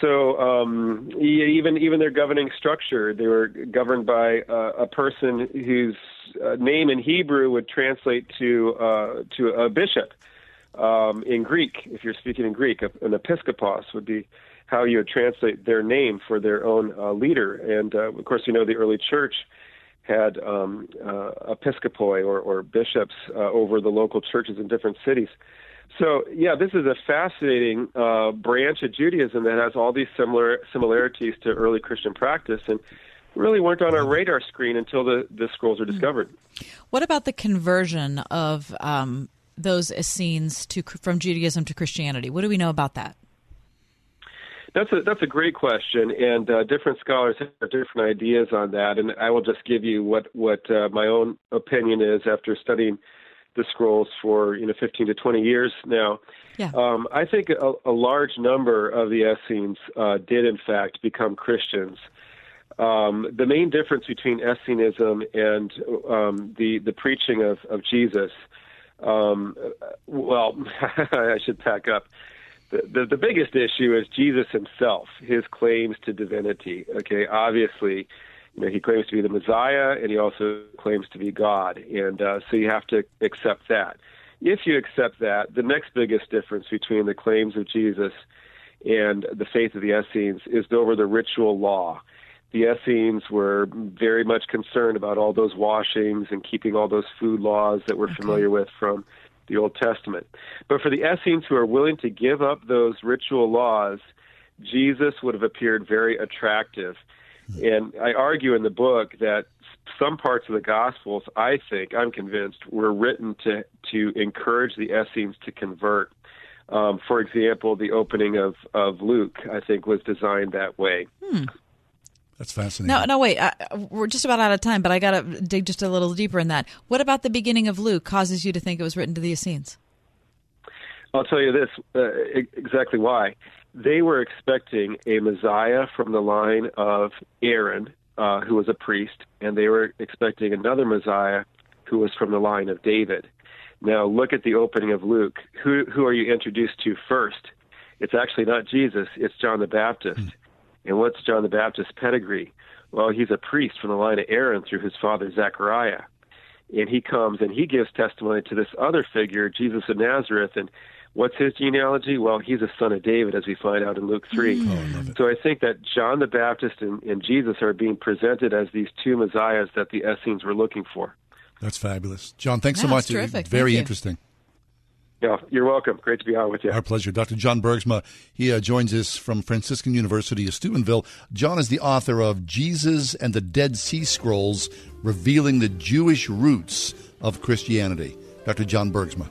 So um, even even their governing structure, they were governed by uh, a person whose uh, name in Hebrew would translate to uh, to a bishop. Um, in Greek, if you're speaking in Greek, an episkopos would be how you would translate their name for their own uh, leader. And uh, of course, you know the early church had um, uh, episcopoi or, or bishops uh, over the local churches in different cities. So, yeah, this is a fascinating uh, branch of Judaism that has all these similar similarities to early Christian practice, and really weren't on our radar screen until the, the scrolls were discovered. What about the conversion of um, those Essenes to from Judaism to Christianity? What do we know about that? That's a that's a great question, and uh, different scholars have different ideas on that. And I will just give you what what uh, my own opinion is after studying the scrolls for you know 15 to 20 years now. Yeah. Um, I think a, a large number of the Essenes uh, did in fact become Christians. Um, the main difference between Essenism and um, the the preaching of of Jesus, um, well, I should back up. The, the, the biggest issue is Jesus himself, his claims to divinity. Okay, obviously, you know, he claims to be the Messiah, and he also claims to be God, and uh, so you have to accept that. If you accept that, the next biggest difference between the claims of Jesus and the faith of the Essenes is over the ritual law. The Essenes were very much concerned about all those washings and keeping all those food laws that we're okay. familiar with from the Old Testament. But for the Essenes who are willing to give up those ritual laws, Jesus would have appeared very attractive. And I argue in the book that some parts of the Gospels, I think, I'm convinced, were written to to encourage the Essenes to convert. Um, for example, the opening of, of Luke, I think, was designed that way. Hmm. That's fascinating. No, no, wait. I, we're just about out of time, but I got to dig just a little deeper in that. What about the beginning of Luke causes you to think it was written to the Essenes? I'll tell you this uh, exactly why. They were expecting a Messiah from the line of Aaron, uh, who was a priest, and they were expecting another Messiah who was from the line of David. Now, look at the opening of Luke. Who, who are you introduced to first? It's actually not Jesus, it's John the Baptist. Mm. And what's John the Baptist's pedigree? Well, he's a priest from the line of Aaron through his father Zechariah. And he comes and he gives testimony to this other figure, Jesus of Nazareth. And what's his genealogy? Well, he's a son of David, as we find out in Luke 3. Mm. Oh, so I think that John the Baptist and, and Jesus are being presented as these two messiahs that the Essenes were looking for. That's fabulous. John, thanks Yeah, so much. that's terrific. Very Thank you. Yeah, you're welcome. Great to be on with you. Our pleasure. Dr. John Bergsma, he uh, joins us from Franciscan University of Steubenville. John is the author of Jesus and the Dead Sea Scrolls, revealing the Jewish roots of Christianity. Dr. John Bergsma.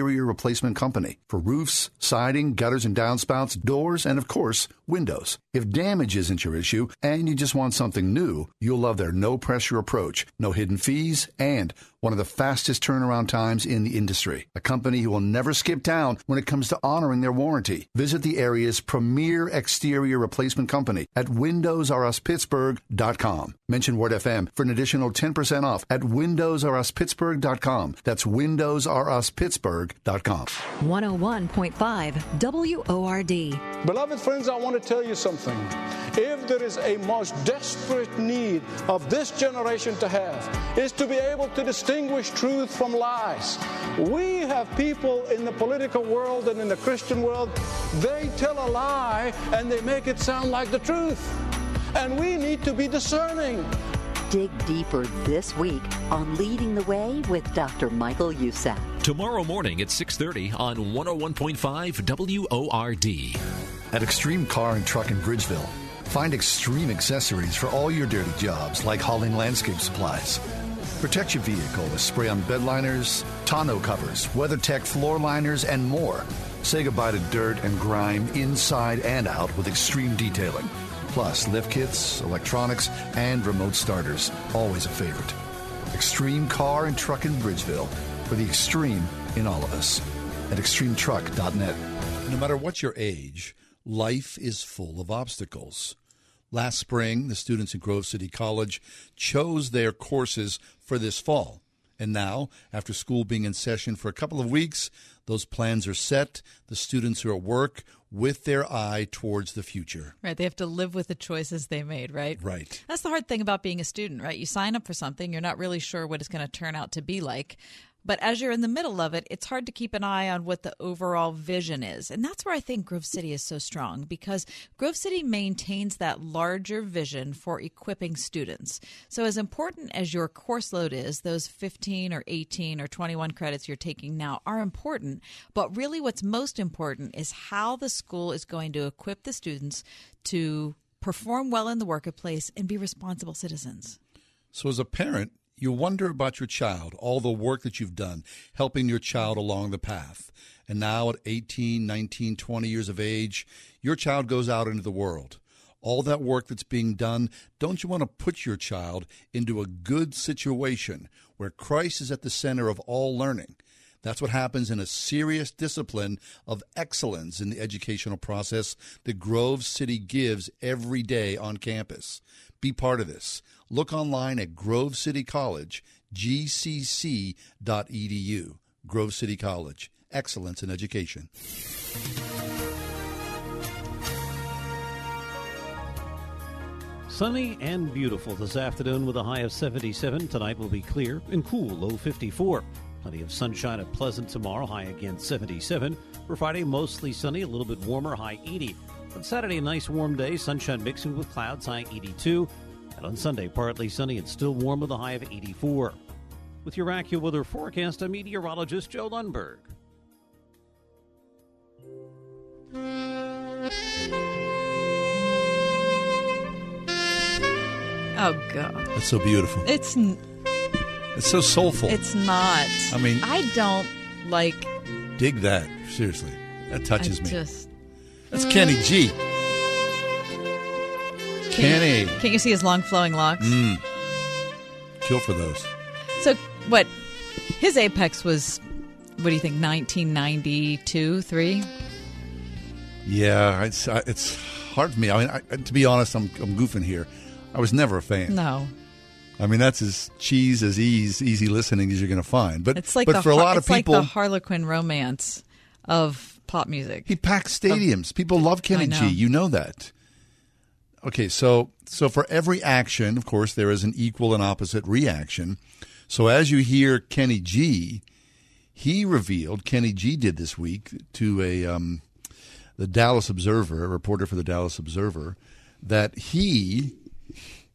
replacement company for roofs, siding, gutters and downspouts, doors, and of course, windows. If damage isn't your issue and you just want something new, you'll love their no pressure approach, no hidden fees, and one of the fastest turnaround times in the industry. A company who will never skip town when it comes to honoring their warranty. Visit the area's premier exterior replacement company at WindowsRUsPittsburgh.com. Mention Word FM for an additional 10% off at WindowsRUsPittsburgh.com. That's WindowsRUsPittsburgh.com. 101.5 WORD. Beloved friends, I want to tell you something. If there is a most desperate need of this generation to have, is to be able to distinguish truth from lies. We have people in the political world and in the Christian world, they tell a lie and they make it sound like the truth. And we need to be discerning. Dig deeper this week on Leading the Way with Dr. Michael Youssef. Tomorrow morning at 6:30 on 101.5 WORD. At Extreme Car and Truck in Bridgeville, find extreme accessories for all your dirty jobs, like hauling landscape supplies. Protect your vehicle with spray on bed liners, tonneau covers, WeatherTech floor liners, and more. Say goodbye to dirt and grime inside and out with extreme detailing. Plus, lift kits, electronics, and remote starters. Always a favorite. Extreme Car and Truck in Bridgeville for the extreme in all of us. At extremetruck.net. No matter what your age, life is full of obstacles. Last spring, the students at Grove City College chose their courses for this fall. And now, after school being in session for a couple of weeks, those plans are set. The students are at work with their eye towards the future. Right. They have to live with the choices they made, right? Right. That's the hard thing about being a student, right? You sign up for something, you're not really sure what it's going to turn out to be like. But as you're in the middle of it, it's hard to keep an eye on what the overall vision is. And that's where I think Grove City is so strong because Grove City maintains that larger vision for equipping students. So, as important as your course load is, those 15 or 18 or 21 credits you're taking now are important. But really, what's most important is how the school is going to equip the students to perform well in the workplace and be responsible citizens. So, as a parent, you wonder about your child, all the work that you've done, helping your child along the path. And now at 18, 19, 20 years of age, your child goes out into the world. All that work that's being done, don't you want to put your child into a good situation where Christ is at the center of all learning? That's what happens in a serious discipline of excellence in the educational process that Grove City gives every day on campus. Be part of this. Look online at Grove City College, gcc.edu. Grove City College, excellence in education. Sunny and beautiful this afternoon with a high of 77. Tonight will be clear and cool, low 54. Plenty of sunshine at pleasant tomorrow, high again 77. For Friday, mostly sunny, a little bit warmer, high 80. On Saturday, a nice warm day, sunshine mixing with clouds, high 82. And on Sunday, partly sunny and still warm with a high of 84. With your AccuWeather forecast, I'm meteorologist Joe Lundberg. Oh God, That's so beautiful. it's n- It's so soulful. it's not. I mean- I don't like. Dig that. Seriously. That touches I me. Just That's Kenny G. Kenny. Can't you see his long flowing locks? Mm. Kill for those. So what? His apex was. What do you think? 1992, three. Yeah, it's uh, it's hard for me. I mean, I, to be honest, I'm I'm goofing here. I was never a fan. No, I mean, that's as cheese as easy, easy listening as you're going to find. But it's like but the for a lot of it's like people, the Harlequin romance of pop music. he packs stadiums. people love Kenny. G. You know that. Okay, so so for every action, of course, there is an equal and opposite reaction. So as you hear Kenny G, he revealed Kenny G did this week to a um, the Dallas Observer, a reporter for the Dallas Observer, that he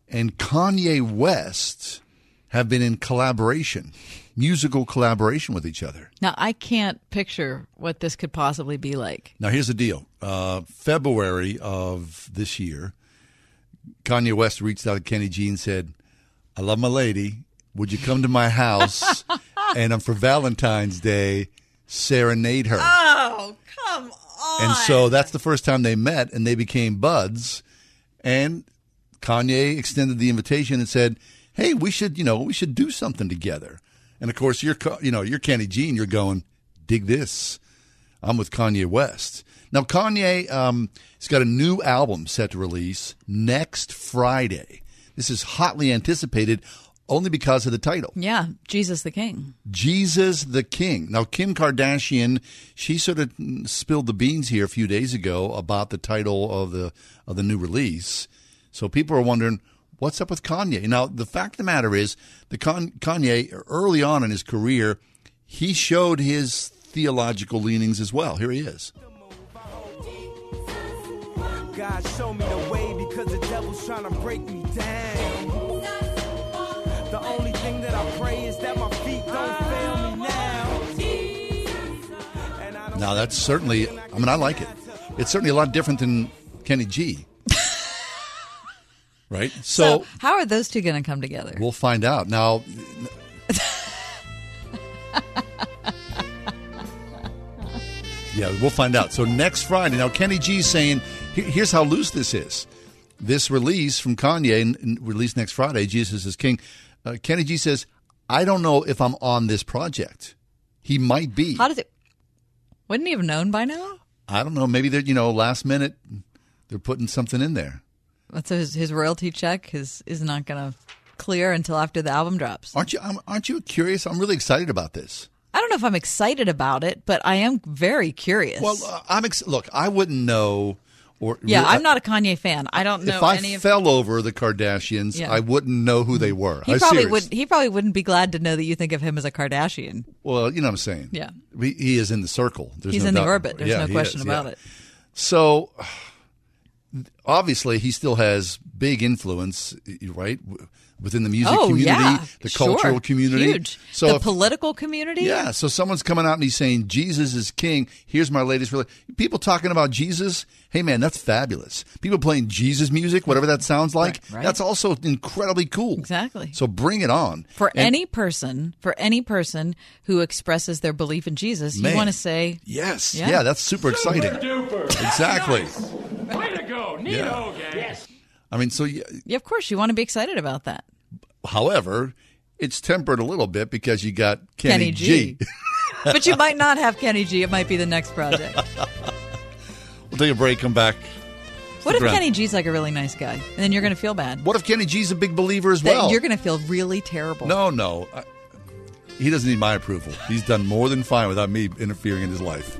and Kanye West have been in collaboration, musical collaboration with each other. Now I can't picture what this could possibly be like. Now, here's the deal. Uh, February of this year, Kanye West reached out to Kenny G and said, I love my lady. Would you come to my house and I'm for Valentine's Day, serenade her? Oh come on! And so that's the first time they met and they became buds. And Kanye extended the invitation and said, "Hey, we should, you know, we should do something together." And of course, you're, you know, you're Kenny G, and you're going, "Dig this." I'm with Kanye West. Now, Kanye, um, has got a new album set to release next Friday. This is hotly anticipated only because of the title. Yeah, Jesus the King. Jesus the King. Now, Kim Kardashian, she sort of spilled the beans here a few days ago about the title of the of the new release. So people are wondering what's up with Kanye. Now, the fact of the matter is, the Con- Kanye early on in his career, he showed his theological leanings as well. Here he is. God show me the way because the devil's trying to break me down. The only thing that I pray is that my feet don't fail me now. Now, that's certainly, I mean, I like it. It's certainly a lot different than Kenny G. right? So, how are those two going to come together? We'll find out. Now, yeah, we'll find out. So next Friday, now Kenny G's saying, here- here's how loose this is. This release from Kanye, released next Friday, Jesus is King. Uh, Kenny G says, I don't know if I'm on this project. He might be. How does it? Wouldn't he have known by now? I don't know. Maybe they're, you know, last minute, they're putting something in there. So his, his royalty check is is not going to clear until after the album drops. Aren't you? Aren't you curious? I'm really excited about this. I don't know if I'm excited about it, but I am very curious. Well, uh, I'm ex- look. I wouldn't know, or yeah, I'm not a Kanye fan. I don't know If I any of. fell over the Kardashians, Yeah. I wouldn't know who they were. He I'm probably serious. would. He probably wouldn't be glad to know that you think of him as a Kardashian. Well, you know what I'm saying. Yeah. he, he is in the circle. There's He's no in the orbit. There's Yeah, no question is, about yeah. it. So, obviously, he still has big influence, right, within the music oh community, yeah, the sure. cultural community. huge. So, the if- political community. yeah. So someone's coming out and he's saying Jesus is king. Here's my latest. Really, people talking about Jesus. Hey man, that's fabulous. People playing Jesus music, whatever that sounds like. Right, right. That's also incredibly cool. Exactly. So bring it on For And- any person, for any person who expresses their belief in Jesus, Man. you want to say Yes. Yeah, that's super exciting. Exactly. Way to go. Neato, Yeah. gang. Yes. I mean, so yeah, Yeah, of course, you want to be excited about that. however, it's tempered a little bit because you got Kenny, Kenny G. but you might not have Kenny G. It might be the next project. we'll take a break. Come back. What if. Kenny G's like a really nice guy, and then you're going to feel bad? What if Kenny G's a big believer as That well? you're going to feel really terrible. No, no. I, he doesn't need my approval. He's done more than fine without me interfering in his life.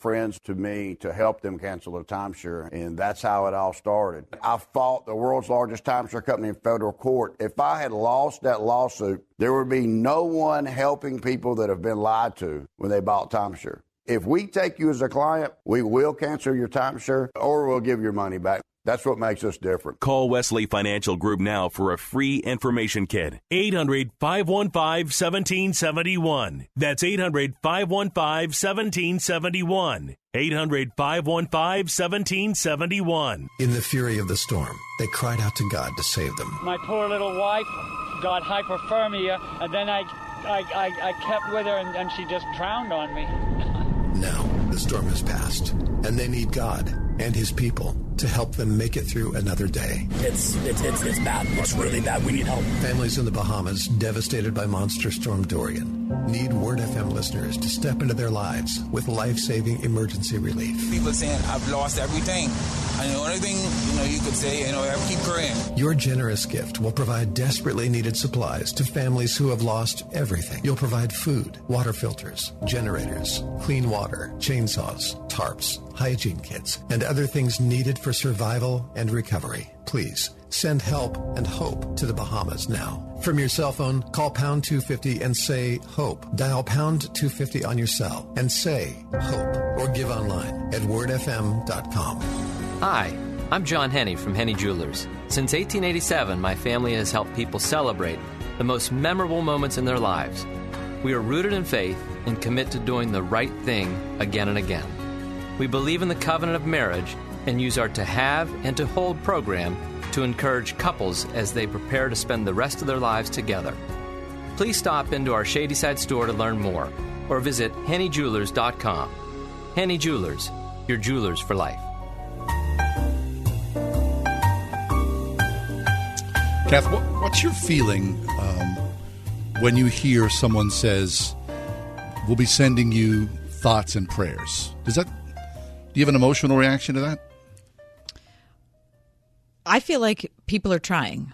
friends to me to help them cancel their timeshare, and that's how it all started. I fought the world's largest timeshare company in federal court. If I had lost that lawsuit, there would be no one helping people that have been lied to when they bought timeshare. If we take you as a client, we will cancel your timeshare or we'll give your money back. That's what makes us different. Call Wesley Financial Group now for a free information kit. 800 515 1771. That's 800 515 1771. 800 515 1771. In the fury of the storm, they cried out to God to save them. My poor little wife got hypothermia, and then I, I, I, I kept with her, and, and she just drowned on me. Now, the storm has passed, and they need God and His people to help them make it through another day. It's, it's, it's, it's bad. It's really bad. We need help. Families in the Bahamas devastated by Monster Storm Dorian need Word FM listeners to step into their lives with life saving emergency relief. People saying, I've lost everything. And the only thing, you know, you could say, you know, I keep praying. Your generous gift will provide desperately needed supplies to families who have lost everything. You'll provide food, water filters, generators, clean water, chainsaws, tarps, hygiene kits, and other things needed for survival and recovery. Please send help and hope to the Bahamas now. From your cell phone, call pound 250 and say HOPE. Dial pound 250 on your cell and say HOPE or give online at wordfm.com. Hi, I'm John Henne from Henne Jewelers. Since 1887, my family has helped people celebrate the most memorable moments in their lives. We are rooted in faith and commit to doing the right thing again and again. We believe in the covenant of marriage and use our To Have and To Hold program to encourage couples as they prepare to spend the rest of their lives together. Please stop into our Shadyside store to learn more or visit hennejewelers.com. Henne Jewelers, your jewelers for life. Kath, what, what's your feeling um, when you hear someone says, "We'll be sending you thoughts and prayers"? Does that? Do you have an emotional reaction to that? I feel like people are trying.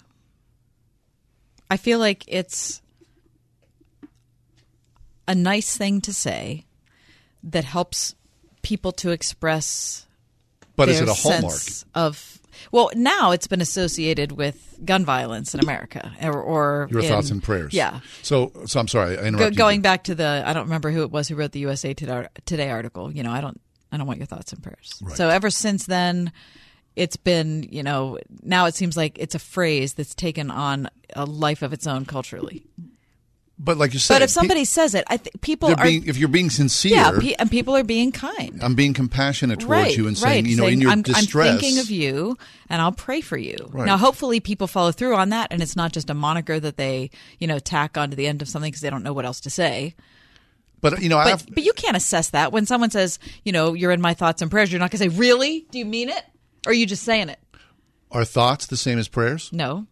I feel like it's a nice thing to say that helps people to express. But is it a hallmark of? Well, now it's been associated with gun violence in America, or, or your in, thoughts and prayers. Yeah. So, so I'm sorry. I interrupted Go, going back to the, I don't remember who it was who wrote the USA Today article. You know, I don't, I don't want your thoughts and prayers. Right. So ever since then, it's been, you know, now it seems like it's a phrase that's taken on a life of its own culturally. But like you said, but if somebody pe- says it, I think people are. Being, if you're being sincere, yeah, pe- and people are being kind. I'm being compassionate towards right, you and saying, right. you know, saying, in your I'm, distress, I'm thinking of you, and I'll pray for you. Right. Now, hopefully, people follow through on that, and it's not just a moniker that they, you know, tack onto the end of something because they don't know what else to say. But you know, but, but you can't assess that when someone says, you know, you're in my thoughts and prayers. You're not going to say, really? Do you mean it, or are you just saying it? Are thoughts the same as prayers? No.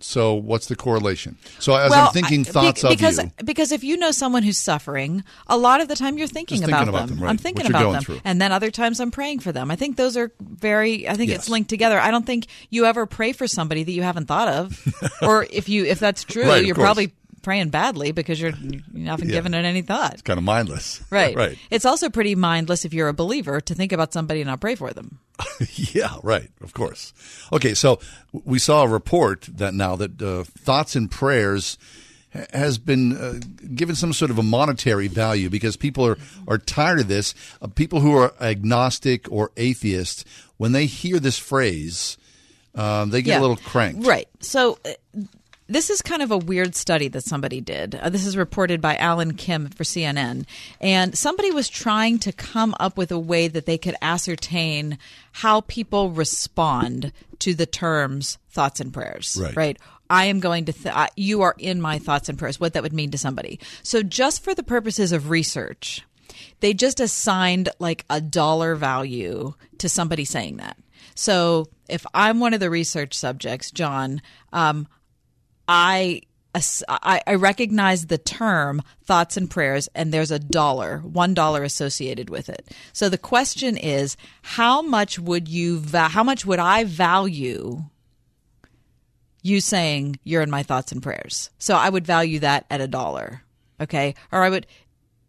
So what's the correlation? So as well, I'm thinking I, thoughts be, because, of you, because if you know someone who's suffering, a lot of the time you're thinking, thinking about, about them. them, right. I'm thinking about them, through. and then other times I'm praying for them. I think those are very. I think Yes. it's linked together. I don't think you ever pray for somebody that you haven't thought of, or if you if that's true, Right, you're probably praying badly because you're you haven't Yeah. given it any thought. it's kind of mindless, Right. right. It's also pretty mindless if you're a believer to think about somebody and not pray for them. yeah, right. Of course. Okay, so we saw a report that now that uh, thoughts and prayers has been uh, given some sort of a monetary value because people are, are tired of this. Uh, people who are agnostic or atheist, when they hear this phrase, um, they get Yeah. a little cranked. Right. So uh, this is kind of a weird study that somebody did. Uh, this is reported by Allen Kim for CNN. And somebody was trying to come up with a way that they could ascertain how people respond to the terms thoughts and prayers. Right. I am going to, th- I- you are in my thoughts and prayers, what that would mean to somebody. So, just for the purposes of research, they just assigned like a dollar value to somebody saying that. So if I'm one of the research subjects, John, um, I, I recognize the term thoughts and prayers, and there's a dollar, one dollar associated with it. So the question is, how much would you, how much would I value you saying you're in my thoughts and prayers? So I would value that at a dollar, okay, or I would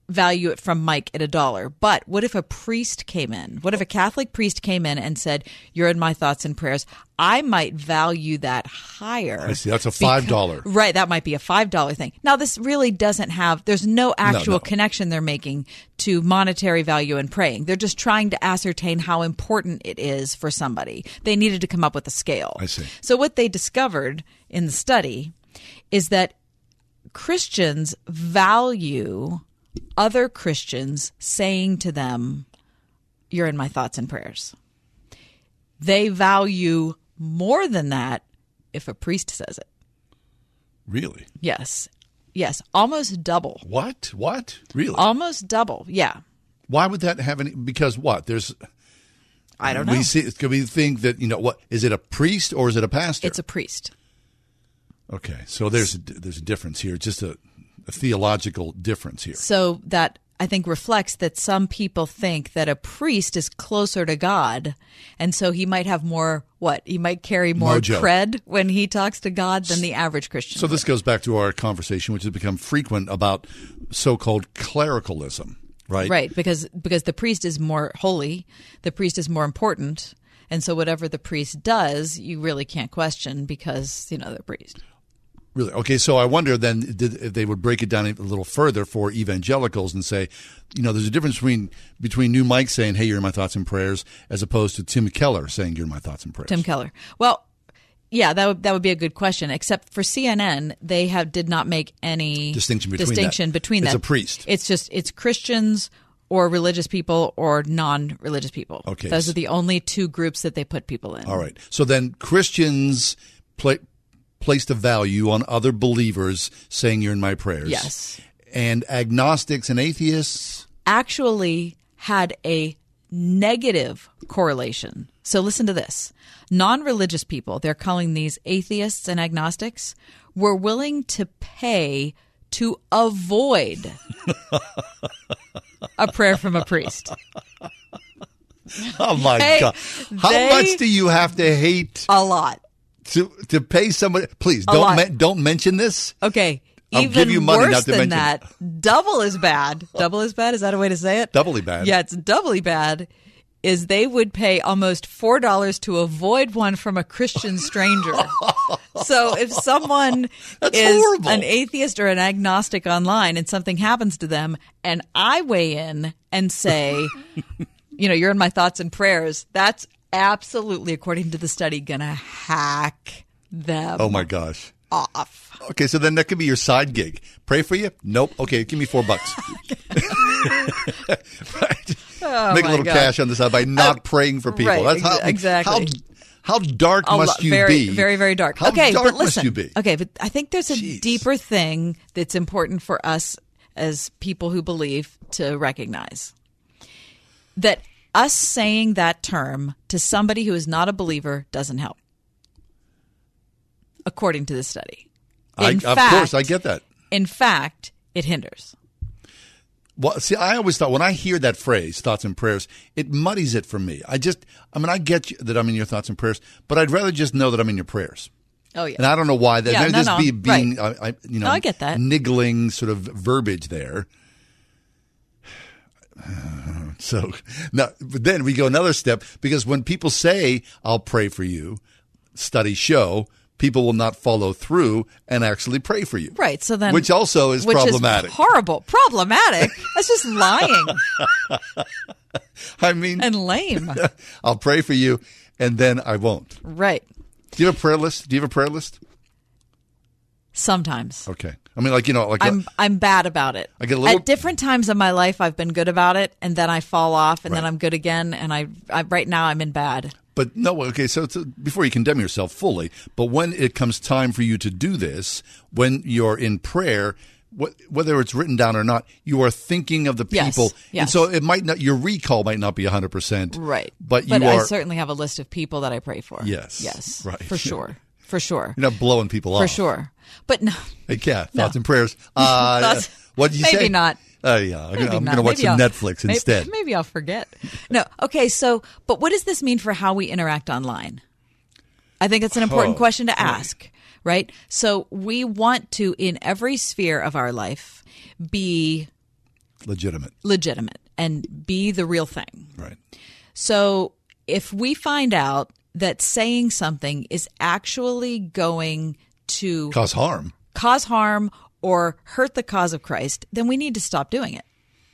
value it from Mike at a dollar. But what if a priest came in? What if a Catholic priest came in and said, You're in my thoughts and prayers? I might value that higher. I see. That's a five dollar. Right, that might be a five dollar thing. Now, this really doesn't have. There's no actual no. connection they're making to monetary value and praying. They're just trying to ascertain how important it is for somebody. They needed to come up with a scale. I see. So what they discovered in the study is that Christians value other Christians saying to them, "You're in my thoughts and prayers." They value more than that if a priest says it. Really? Yes. Yes, almost double. What? What? Really? Almost double. Yeah. Why would that have any? Because what? There's. I don't know. We see. Could we think that you know what? Is it a priest or is it a pastor? It's a priest. Okay, so there's a, there's a difference here. Just a, a theological difference here. So that I think reflects that some people think that a priest is closer to God, and so he might have more what? He might carry more Mojo. cred when he talks to God than the average Christian. So this goes back to our conversation, which has become frequent about so-called clericalism, right? Right, because because the priest is more holy, the priest is more important, and so whatever the priest does, you really can't question because you know the priest. Really? Okay, so I wonder then did, if they would break it down a little further for evangelicals and say, you know, there's a difference between between new Mike saying, "Hey, you're in my thoughts and prayers," as opposed to Tim Keller saying, "You're in my thoughts and prayers." Tim Keller. Well, yeah, that would that would be a good question. Except for CNN, they have did not make any Distinction between that. distinction between It's that. a priest. It's just it's Christians or religious people or non-religious people. Okay. those are the only two groups that they put people in. All right. So then Christians pla placed a value on other believers saying, "You're in my prayers." Yes. And agnostics and atheists. actually had a negative correlation. So listen to this. Non-religious people, they're calling these atheists and agnostics, were willing to pay to avoid a prayer from a priest. Oh my They- God! How much do you have to hate A lot. To to pay somebody? Please A don't lot. men- don't mention this. Okay. I'll Even give you money worse not to than mention that, double as bad. Double as bad. Is that a way to say it? Doubly bad. Yeah, it's doubly bad. Is they would pay almost four dollars to avoid one from a Christian stranger. so if someone is horrible. an atheist or an agnostic online and something happens to them, and I weigh in and say, you know, you're in my thoughts and prayers, that's absolutely, according to the study, gonna hack them Oh my gosh. off. Okay, so then that could be your side gig. Pray for you? Nope. Okay, give me four bucks. right. Oh, Make a little God. cash on the side by not Uh, praying for people. right, That's how ex- exactly. How, how dark A must you very, be? Very, very dark. How okay, dark but listen. must you be? Okay, but I think there's a deeper thing that's important for us as people who believe to recognize that us saying that term to somebody who is not a believer doesn't help, according to the study. I, In of fact- course, I get that. In fact, it hinders. Well, see, I always thought when I hear that phrase, thoughts and prayers, it muddies it for me. I just, I mean, I get you, that I'm in your thoughts and prayers, but I'd rather just know that I'm in your prayers. Oh yeah, And I don't know why that. Yeah, no, just no, be being, right. I, I, you know, No, I get that. niggling sort of verbiage there. So now, but then we go another step because when people say, "I'll pray for you," studies show people will not follow through and actually pray for you. Right. So then, which also is which problematic. horrible. Problematic. That's just lying I mean, and lame. I'll pray for you, and then I won't. Right. Do you have a prayer list? Do you have a prayer list? Sometimes. Okay. I mean, like you know, like I'm uh, I'm bad about it. I get a little- At different times in my life, I've been good about it, and then I fall off, and then I'm good again, and I, I right now I'm in bad. But no, okay. So it's, uh, before you condemn yourself fully, but when it comes time for you to do this, when you're in prayer, wh- whether it's written down or not, you are thinking of the Yes, people, and so it might not. Your recall might not be hundred percent, Right. But you but are I certainly have a list of people that I pray for. Yes. Yes. Right. For sure. For sure. you're not blowing people off For sure. But no. Hey, Kat, No. thoughts and prayers. Uh, Thoughts- what did you maybe say? Maybe not. Oh yeah, I'm Maybe not. gonna watch Maybe some I'll- Netflix may- instead. Maybe I'll forget. No. Okay. So, but what does this mean for how we interact online? I think it's an important Oh, question to ask, right? So we want to, in every sphere of our life, be Legitimate, legitimate and be the real thing. right? So if we find out that saying something is actually going to Cause harm. cause harm or hurt the cause of Christ, then we need to stop doing it.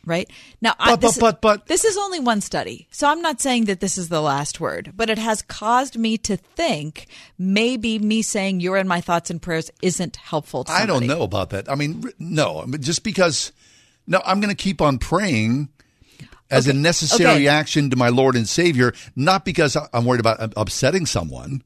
Right now, I, But- this, but- but- this is only one study, so I'm not saying that this is the last word. But it has caused me to think maybe me saying "you're in my thoughts and prayers" isn't helpful. To I don't know about that. I mean, no, just because. No, I'm going to keep on praying as a necessary okay. reaction to my Lord and Savior, not because I'm worried about upsetting someone.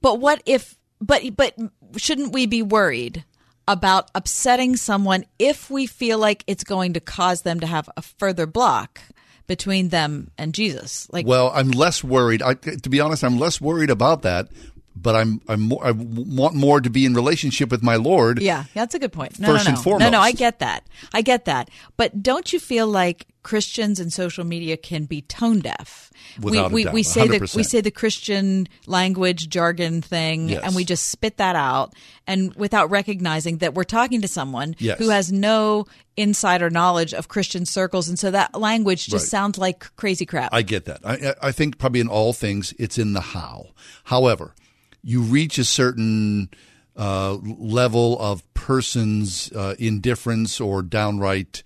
But what if? But but shouldn't we be worried about upsetting someone if we feel like it's going to cause them to have a further block between them and Jesus? Like, well, I'm less worried. I, to be honest, I'm less worried about that. But I'm I'm more, I want more to be in relationship with my Lord. yeah, that's a good point. No, First no, no, and foremost. no, no. I get that. I get that. But don't you feel like Christians and social media can be tone deaf? Without we, we, we say the 100%. we say the Christian language jargon thing, Yes. and we just spit that out, and without recognizing that we're talking to someone Yes. who has no insider knowledge of Christian circles, and so that language just Right. sounds like crazy crap. I get that. I I think probably in all things, it's in the how. However, you reach a certain uh, level of person's uh, indifference or downright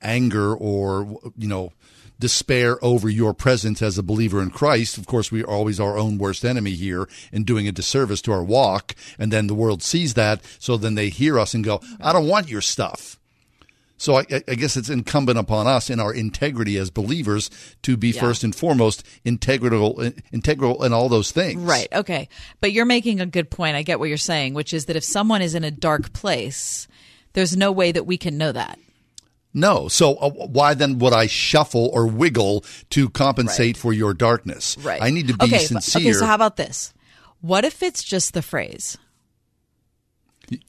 anger or you know despair over your presence as a believer in Christ. Of course, we are always our own worst enemy here in doing a disservice to our walk. And then the world sees that, so then they hear us and go, "I don't want your stuff." So I, I guess it's incumbent upon us in our integrity as believers to be Yeah. first and foremost integral, integral in all those things. Right. Okay. But you're making a good point. I get what you're saying, which is that if someone is in a dark place, there's no way that we can know that. No. So uh, why then would I shuffle or wiggle to compensate for your darkness? Right. I need to be okay, sincere. Okay, so how about this? What if it's just the phrase?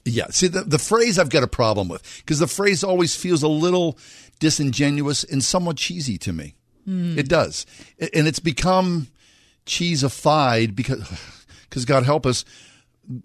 Yeah. See, the, the phrase I've got a problem with because the phrase always feels a little disingenuous and somewhat cheesy to me. Hmm. It does. And it's become cheesified because, because God help us,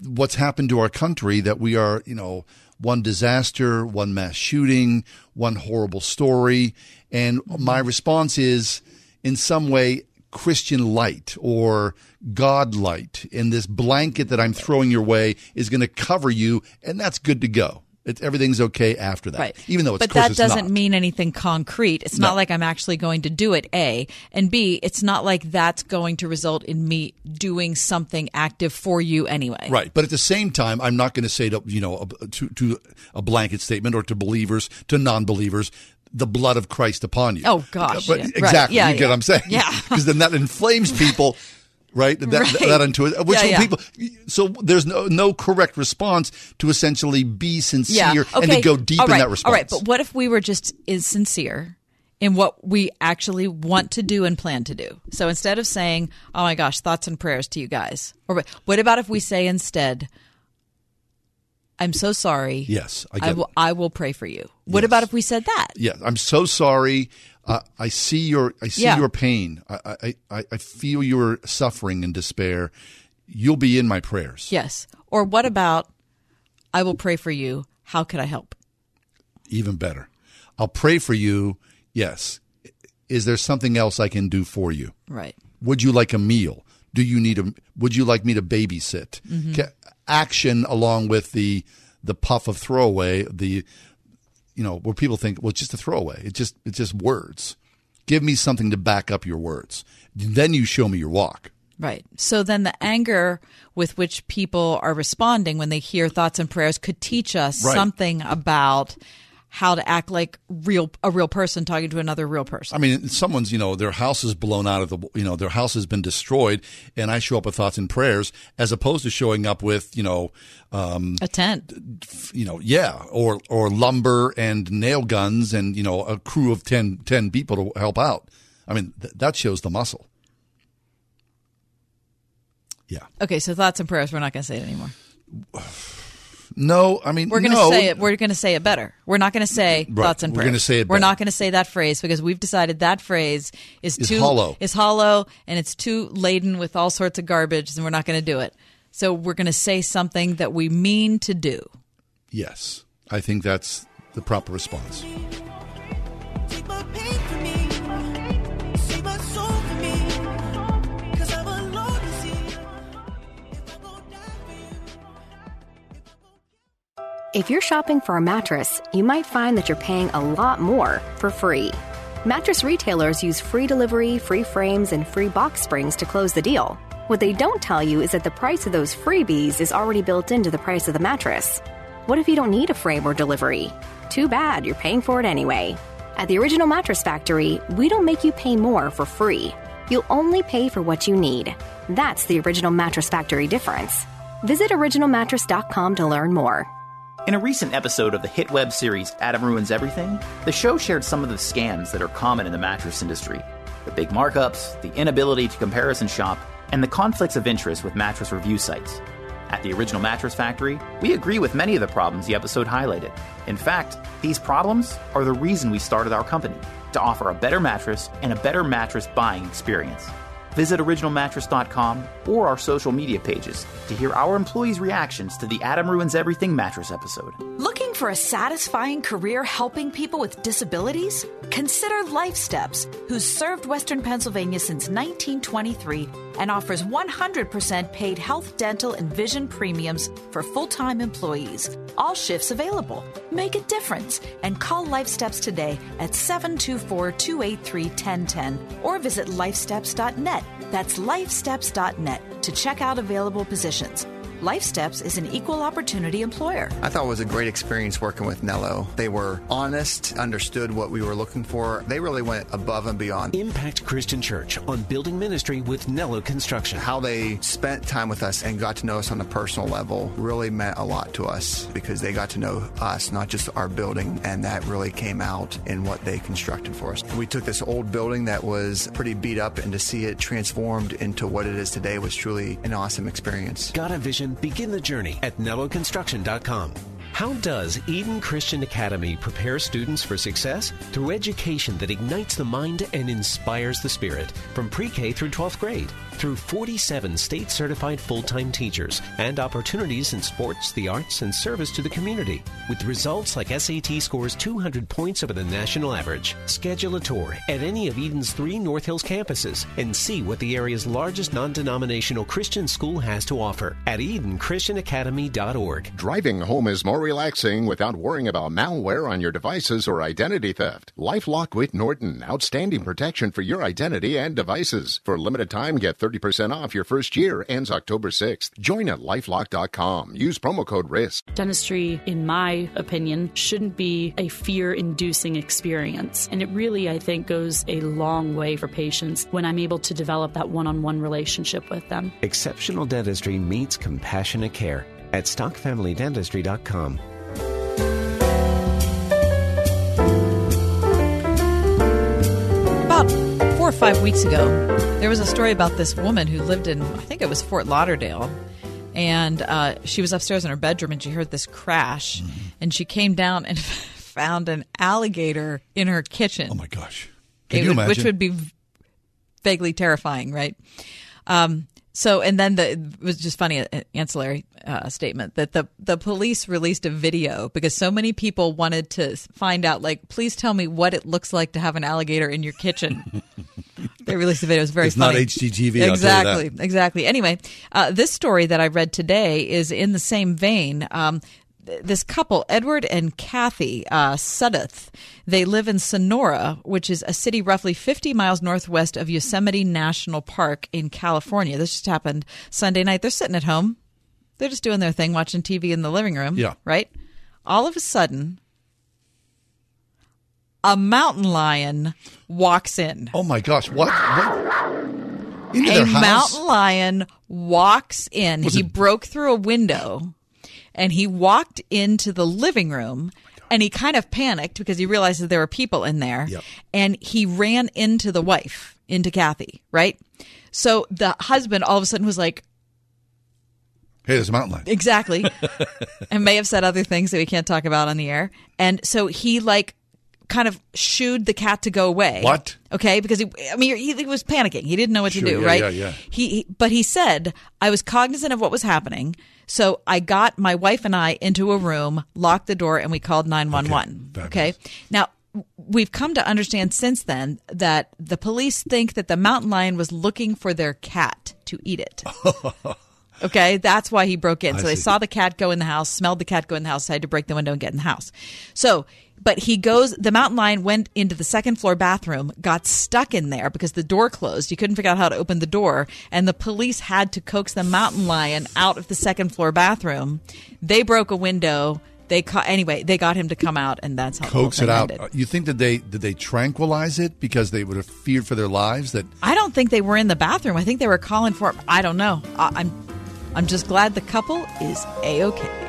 what's happened to our country that we are, you know, one disaster, one mass shooting, one horrible story. And my response is in some way, Christian light or God light, and this blanket that I'm throwing your way is going to cover you, and that's good to go. It, everything's okay after that, Right. even though it's but that it's doesn't not. mean anything concrete. It's No. not like I'm actually going to do it. A and B. It's not like that's going to result in me doing something active for you anyway. Right, but at the same time, I'm not going to say to you know a, to to a blanket statement or to believers to non-believers the blood of Christ upon you. Oh, gosh, But yeah. Right. exactly, Yeah, you get yeah. what I'm saying? Yeah. because then that inflames people. Right, that, Right. that into it. Which Yeah, people. So there's no no correct response to essentially be sincere Yeah. and to go deep All in that response. All right. But what if we were just is sincere in what we actually want to do and plan to do? So instead of saying, "Oh my gosh, thoughts and prayers to you guys," or what about if we say instead, "I'm so sorry." Yes, I will. I will pray for you. What about if we said that? Yeah, I'm so sorry. Uh, I see your I see Yeah. your pain. I, I I feel your suffering and despair. You'll be in my prayers. Yes. Or what about, "I will pray for you. How could I help?" Even better. I'll pray for you. Yes. Is there something else I can do for you? Right. Would you like a meal? Do you need a would you like me to babysit? Mhm. Ca- Action along with the the puff of throwaway, the you know, where people think, well, it's just a throwaway. It's just it's just words. Give me something to back up your words. Then you show me your walk. Right. So then the anger with which people are responding when they hear thoughts and prayers could teach us Right. something about how to act like real a real person talking to another real person. I mean, someone's, you know, their house is blown out of the, you know, their house has been destroyed, and I show up with thoughts and prayers as opposed to showing up with, you know, um, a tent, you know, yeah, or or lumber and nail guns and you know a crew of 10, 10 people to help out. I mean, th- that shows the muscle. Yeah. Okay, so thoughts and prayers. We're not going to say it anymore. No, I mean we're going to no. say it. We're going to say it better. We're not going to say Right, thoughts and we're prayers. gonna say it We're not going to say that phrase because we've decided that phrase is Is too hollow. Is hollow and it's too laden with all sorts of garbage, and we're not going to do it. So we're going to say something that we mean to do. Yes, I think that's the proper response. If you're shopping for a mattress, you might find that you're paying a lot more for free. Mattress retailers use free delivery, free frames, and free box springs to close the deal. What they don't tell you is that the price of those freebies is already built into the price of the mattress. What if you don't need a frame or delivery? Too bad, you're paying for it anyway. At the Original Mattress Factory, we don't make you pay more for free. You'll only pay for what you need. That's the Original Mattress Factory difference. Visit originalmattress.com to learn more. In a recent episode of the hit web series Adam Ruins Everything, the show shared some of the scams that are common in the mattress industry the big markups, the inability to comparison shop, and the conflicts of interest with mattress review sites. At the original Mattress Factory, we agree with many of the problems the episode highlighted. In fact, these problems are the reason we started our company to offer a better mattress and a better mattress buying experience. Visit originalmattress.com or our social media pages to hear our employees' reactions to the Adam Ruins Everything mattress episode. Looking for a satisfying career helping people with disabilities? Consider Life Steps, who's served Western Pennsylvania since 1923 and offers 100% paid health, dental, and vision premiums for full time employees. All shifts available. Make a difference and call Life Steps today at 724 283 1010 or visit lifesteps.net. That's lifesteps.net to check out available positions. Life Steps is an equal opportunity employer. I thought it was a great experience working with Nello. They were honest, understood what we were looking for. They really went above and beyond. Impact Christian Church on building ministry with Nello Construction. How they spent time with us and got to know us on a personal level really meant a lot to us because they got to know us, not just our building, and that really came out in what they constructed for us. We took this old building that was pretty beat up and to see it transformed into what it is today was truly an awesome experience. Got a vision? Begin the journey at NelloConstruction.com. How does Eden Christian Academy prepare students for success? Through education that ignites the mind and inspires the spirit from pre K through 12th grade. Through 47 state certified full time teachers and opportunities in sports, the arts, and service to the community. With results like SAT scores 200 points over the national average. Schedule a tour at any of Eden's three North Hills campuses and see what the area's largest non denominational Christian school has to offer at EdenChristianAcademy.org. Driving home is more relaxing without worrying about malware on your devices or identity theft. LifeLock with Norton. Outstanding protection for your identity and devices. For limited time, get 30% off your first year. Ends October 6th. Join at lifelock.com. Use promo code RISK. Dentistry, in my opinion, shouldn't be a fear inducing experience. And it really, I think, goes a long way for patients when I'm able to develop that one on one relationship with them. Exceptional dentistry meets compassionate care at stockfamilydentistry.com. or five weeks ago, there was a story about this woman who lived in, I think it was Fort Lauderdale. And uh, she was upstairs in her bedroom and she heard this crash. And she came down and found an alligator in her kitchen. Oh my gosh. Can It you imagine? Which would be vaguely terrifying, right? Um, so, and then the it was just funny uh, ancillary uh, statement that the the police released a video because so many people wanted to find out, like, please tell me what it looks like to have an alligator in your kitchen. they released the video. It was very It's not funny. HGTV, tell you Exactly, exactly. Anyway, uh, this story that I read today is in the same vein. Um, this couple, Edward and Kathy uh, Sudduth, they live in Sonora, which is a city roughly 50 miles northwest of Yosemite National Park in California. This just happened Sunday night. They're sitting at home. They're just doing their thing, watching TV in the living room. Yeah. Right? All of a sudden, a mountain lion walks in. Oh my gosh! What? what? A their house? mountain lion walks in. Was he it- broke through a window and he walked into the living room and he kind of panicked because he realized that there were people in there Yep. and he ran into the wife, into Kathy, right? So the husband all of a sudden was like, Hey, there's a mountain lion. Exactly. and may have said other things that we can't talk about on the air. And so he like kind of shooed the cat to go away. What? Okay, because he, I mean, he, he was panicking. He didn't know what Sure, to do, yeah, right? yeah, yeah. He, he, but he said, I was cognizant of what was happening, so I got my wife and I into a room, locked the door, and we called nine one one. Okay. Now. We've come to understand since then that the police think that the mountain lion was looking for their cat to eat it. Okay, that's why he broke in. I so they see. saw the cat go in the house, smelled the cat go in the house, had to break the window and get in the house. So, but he goes, the mountain lion went into the second floor bathroom, got stuck in there because the door closed. He couldn't figure out how to open the door, and the police had to coax the mountain lion out of the second floor bathroom. They broke a window. They ca- anyway, they got him to come out, and that's how Coax it out. ended. You think that they did they tranquilize it because they would have feared for their lives? That I don't think they were in the bathroom. I think they were calling for. I don't know. I, I'm, I'm just glad the couple is a okay.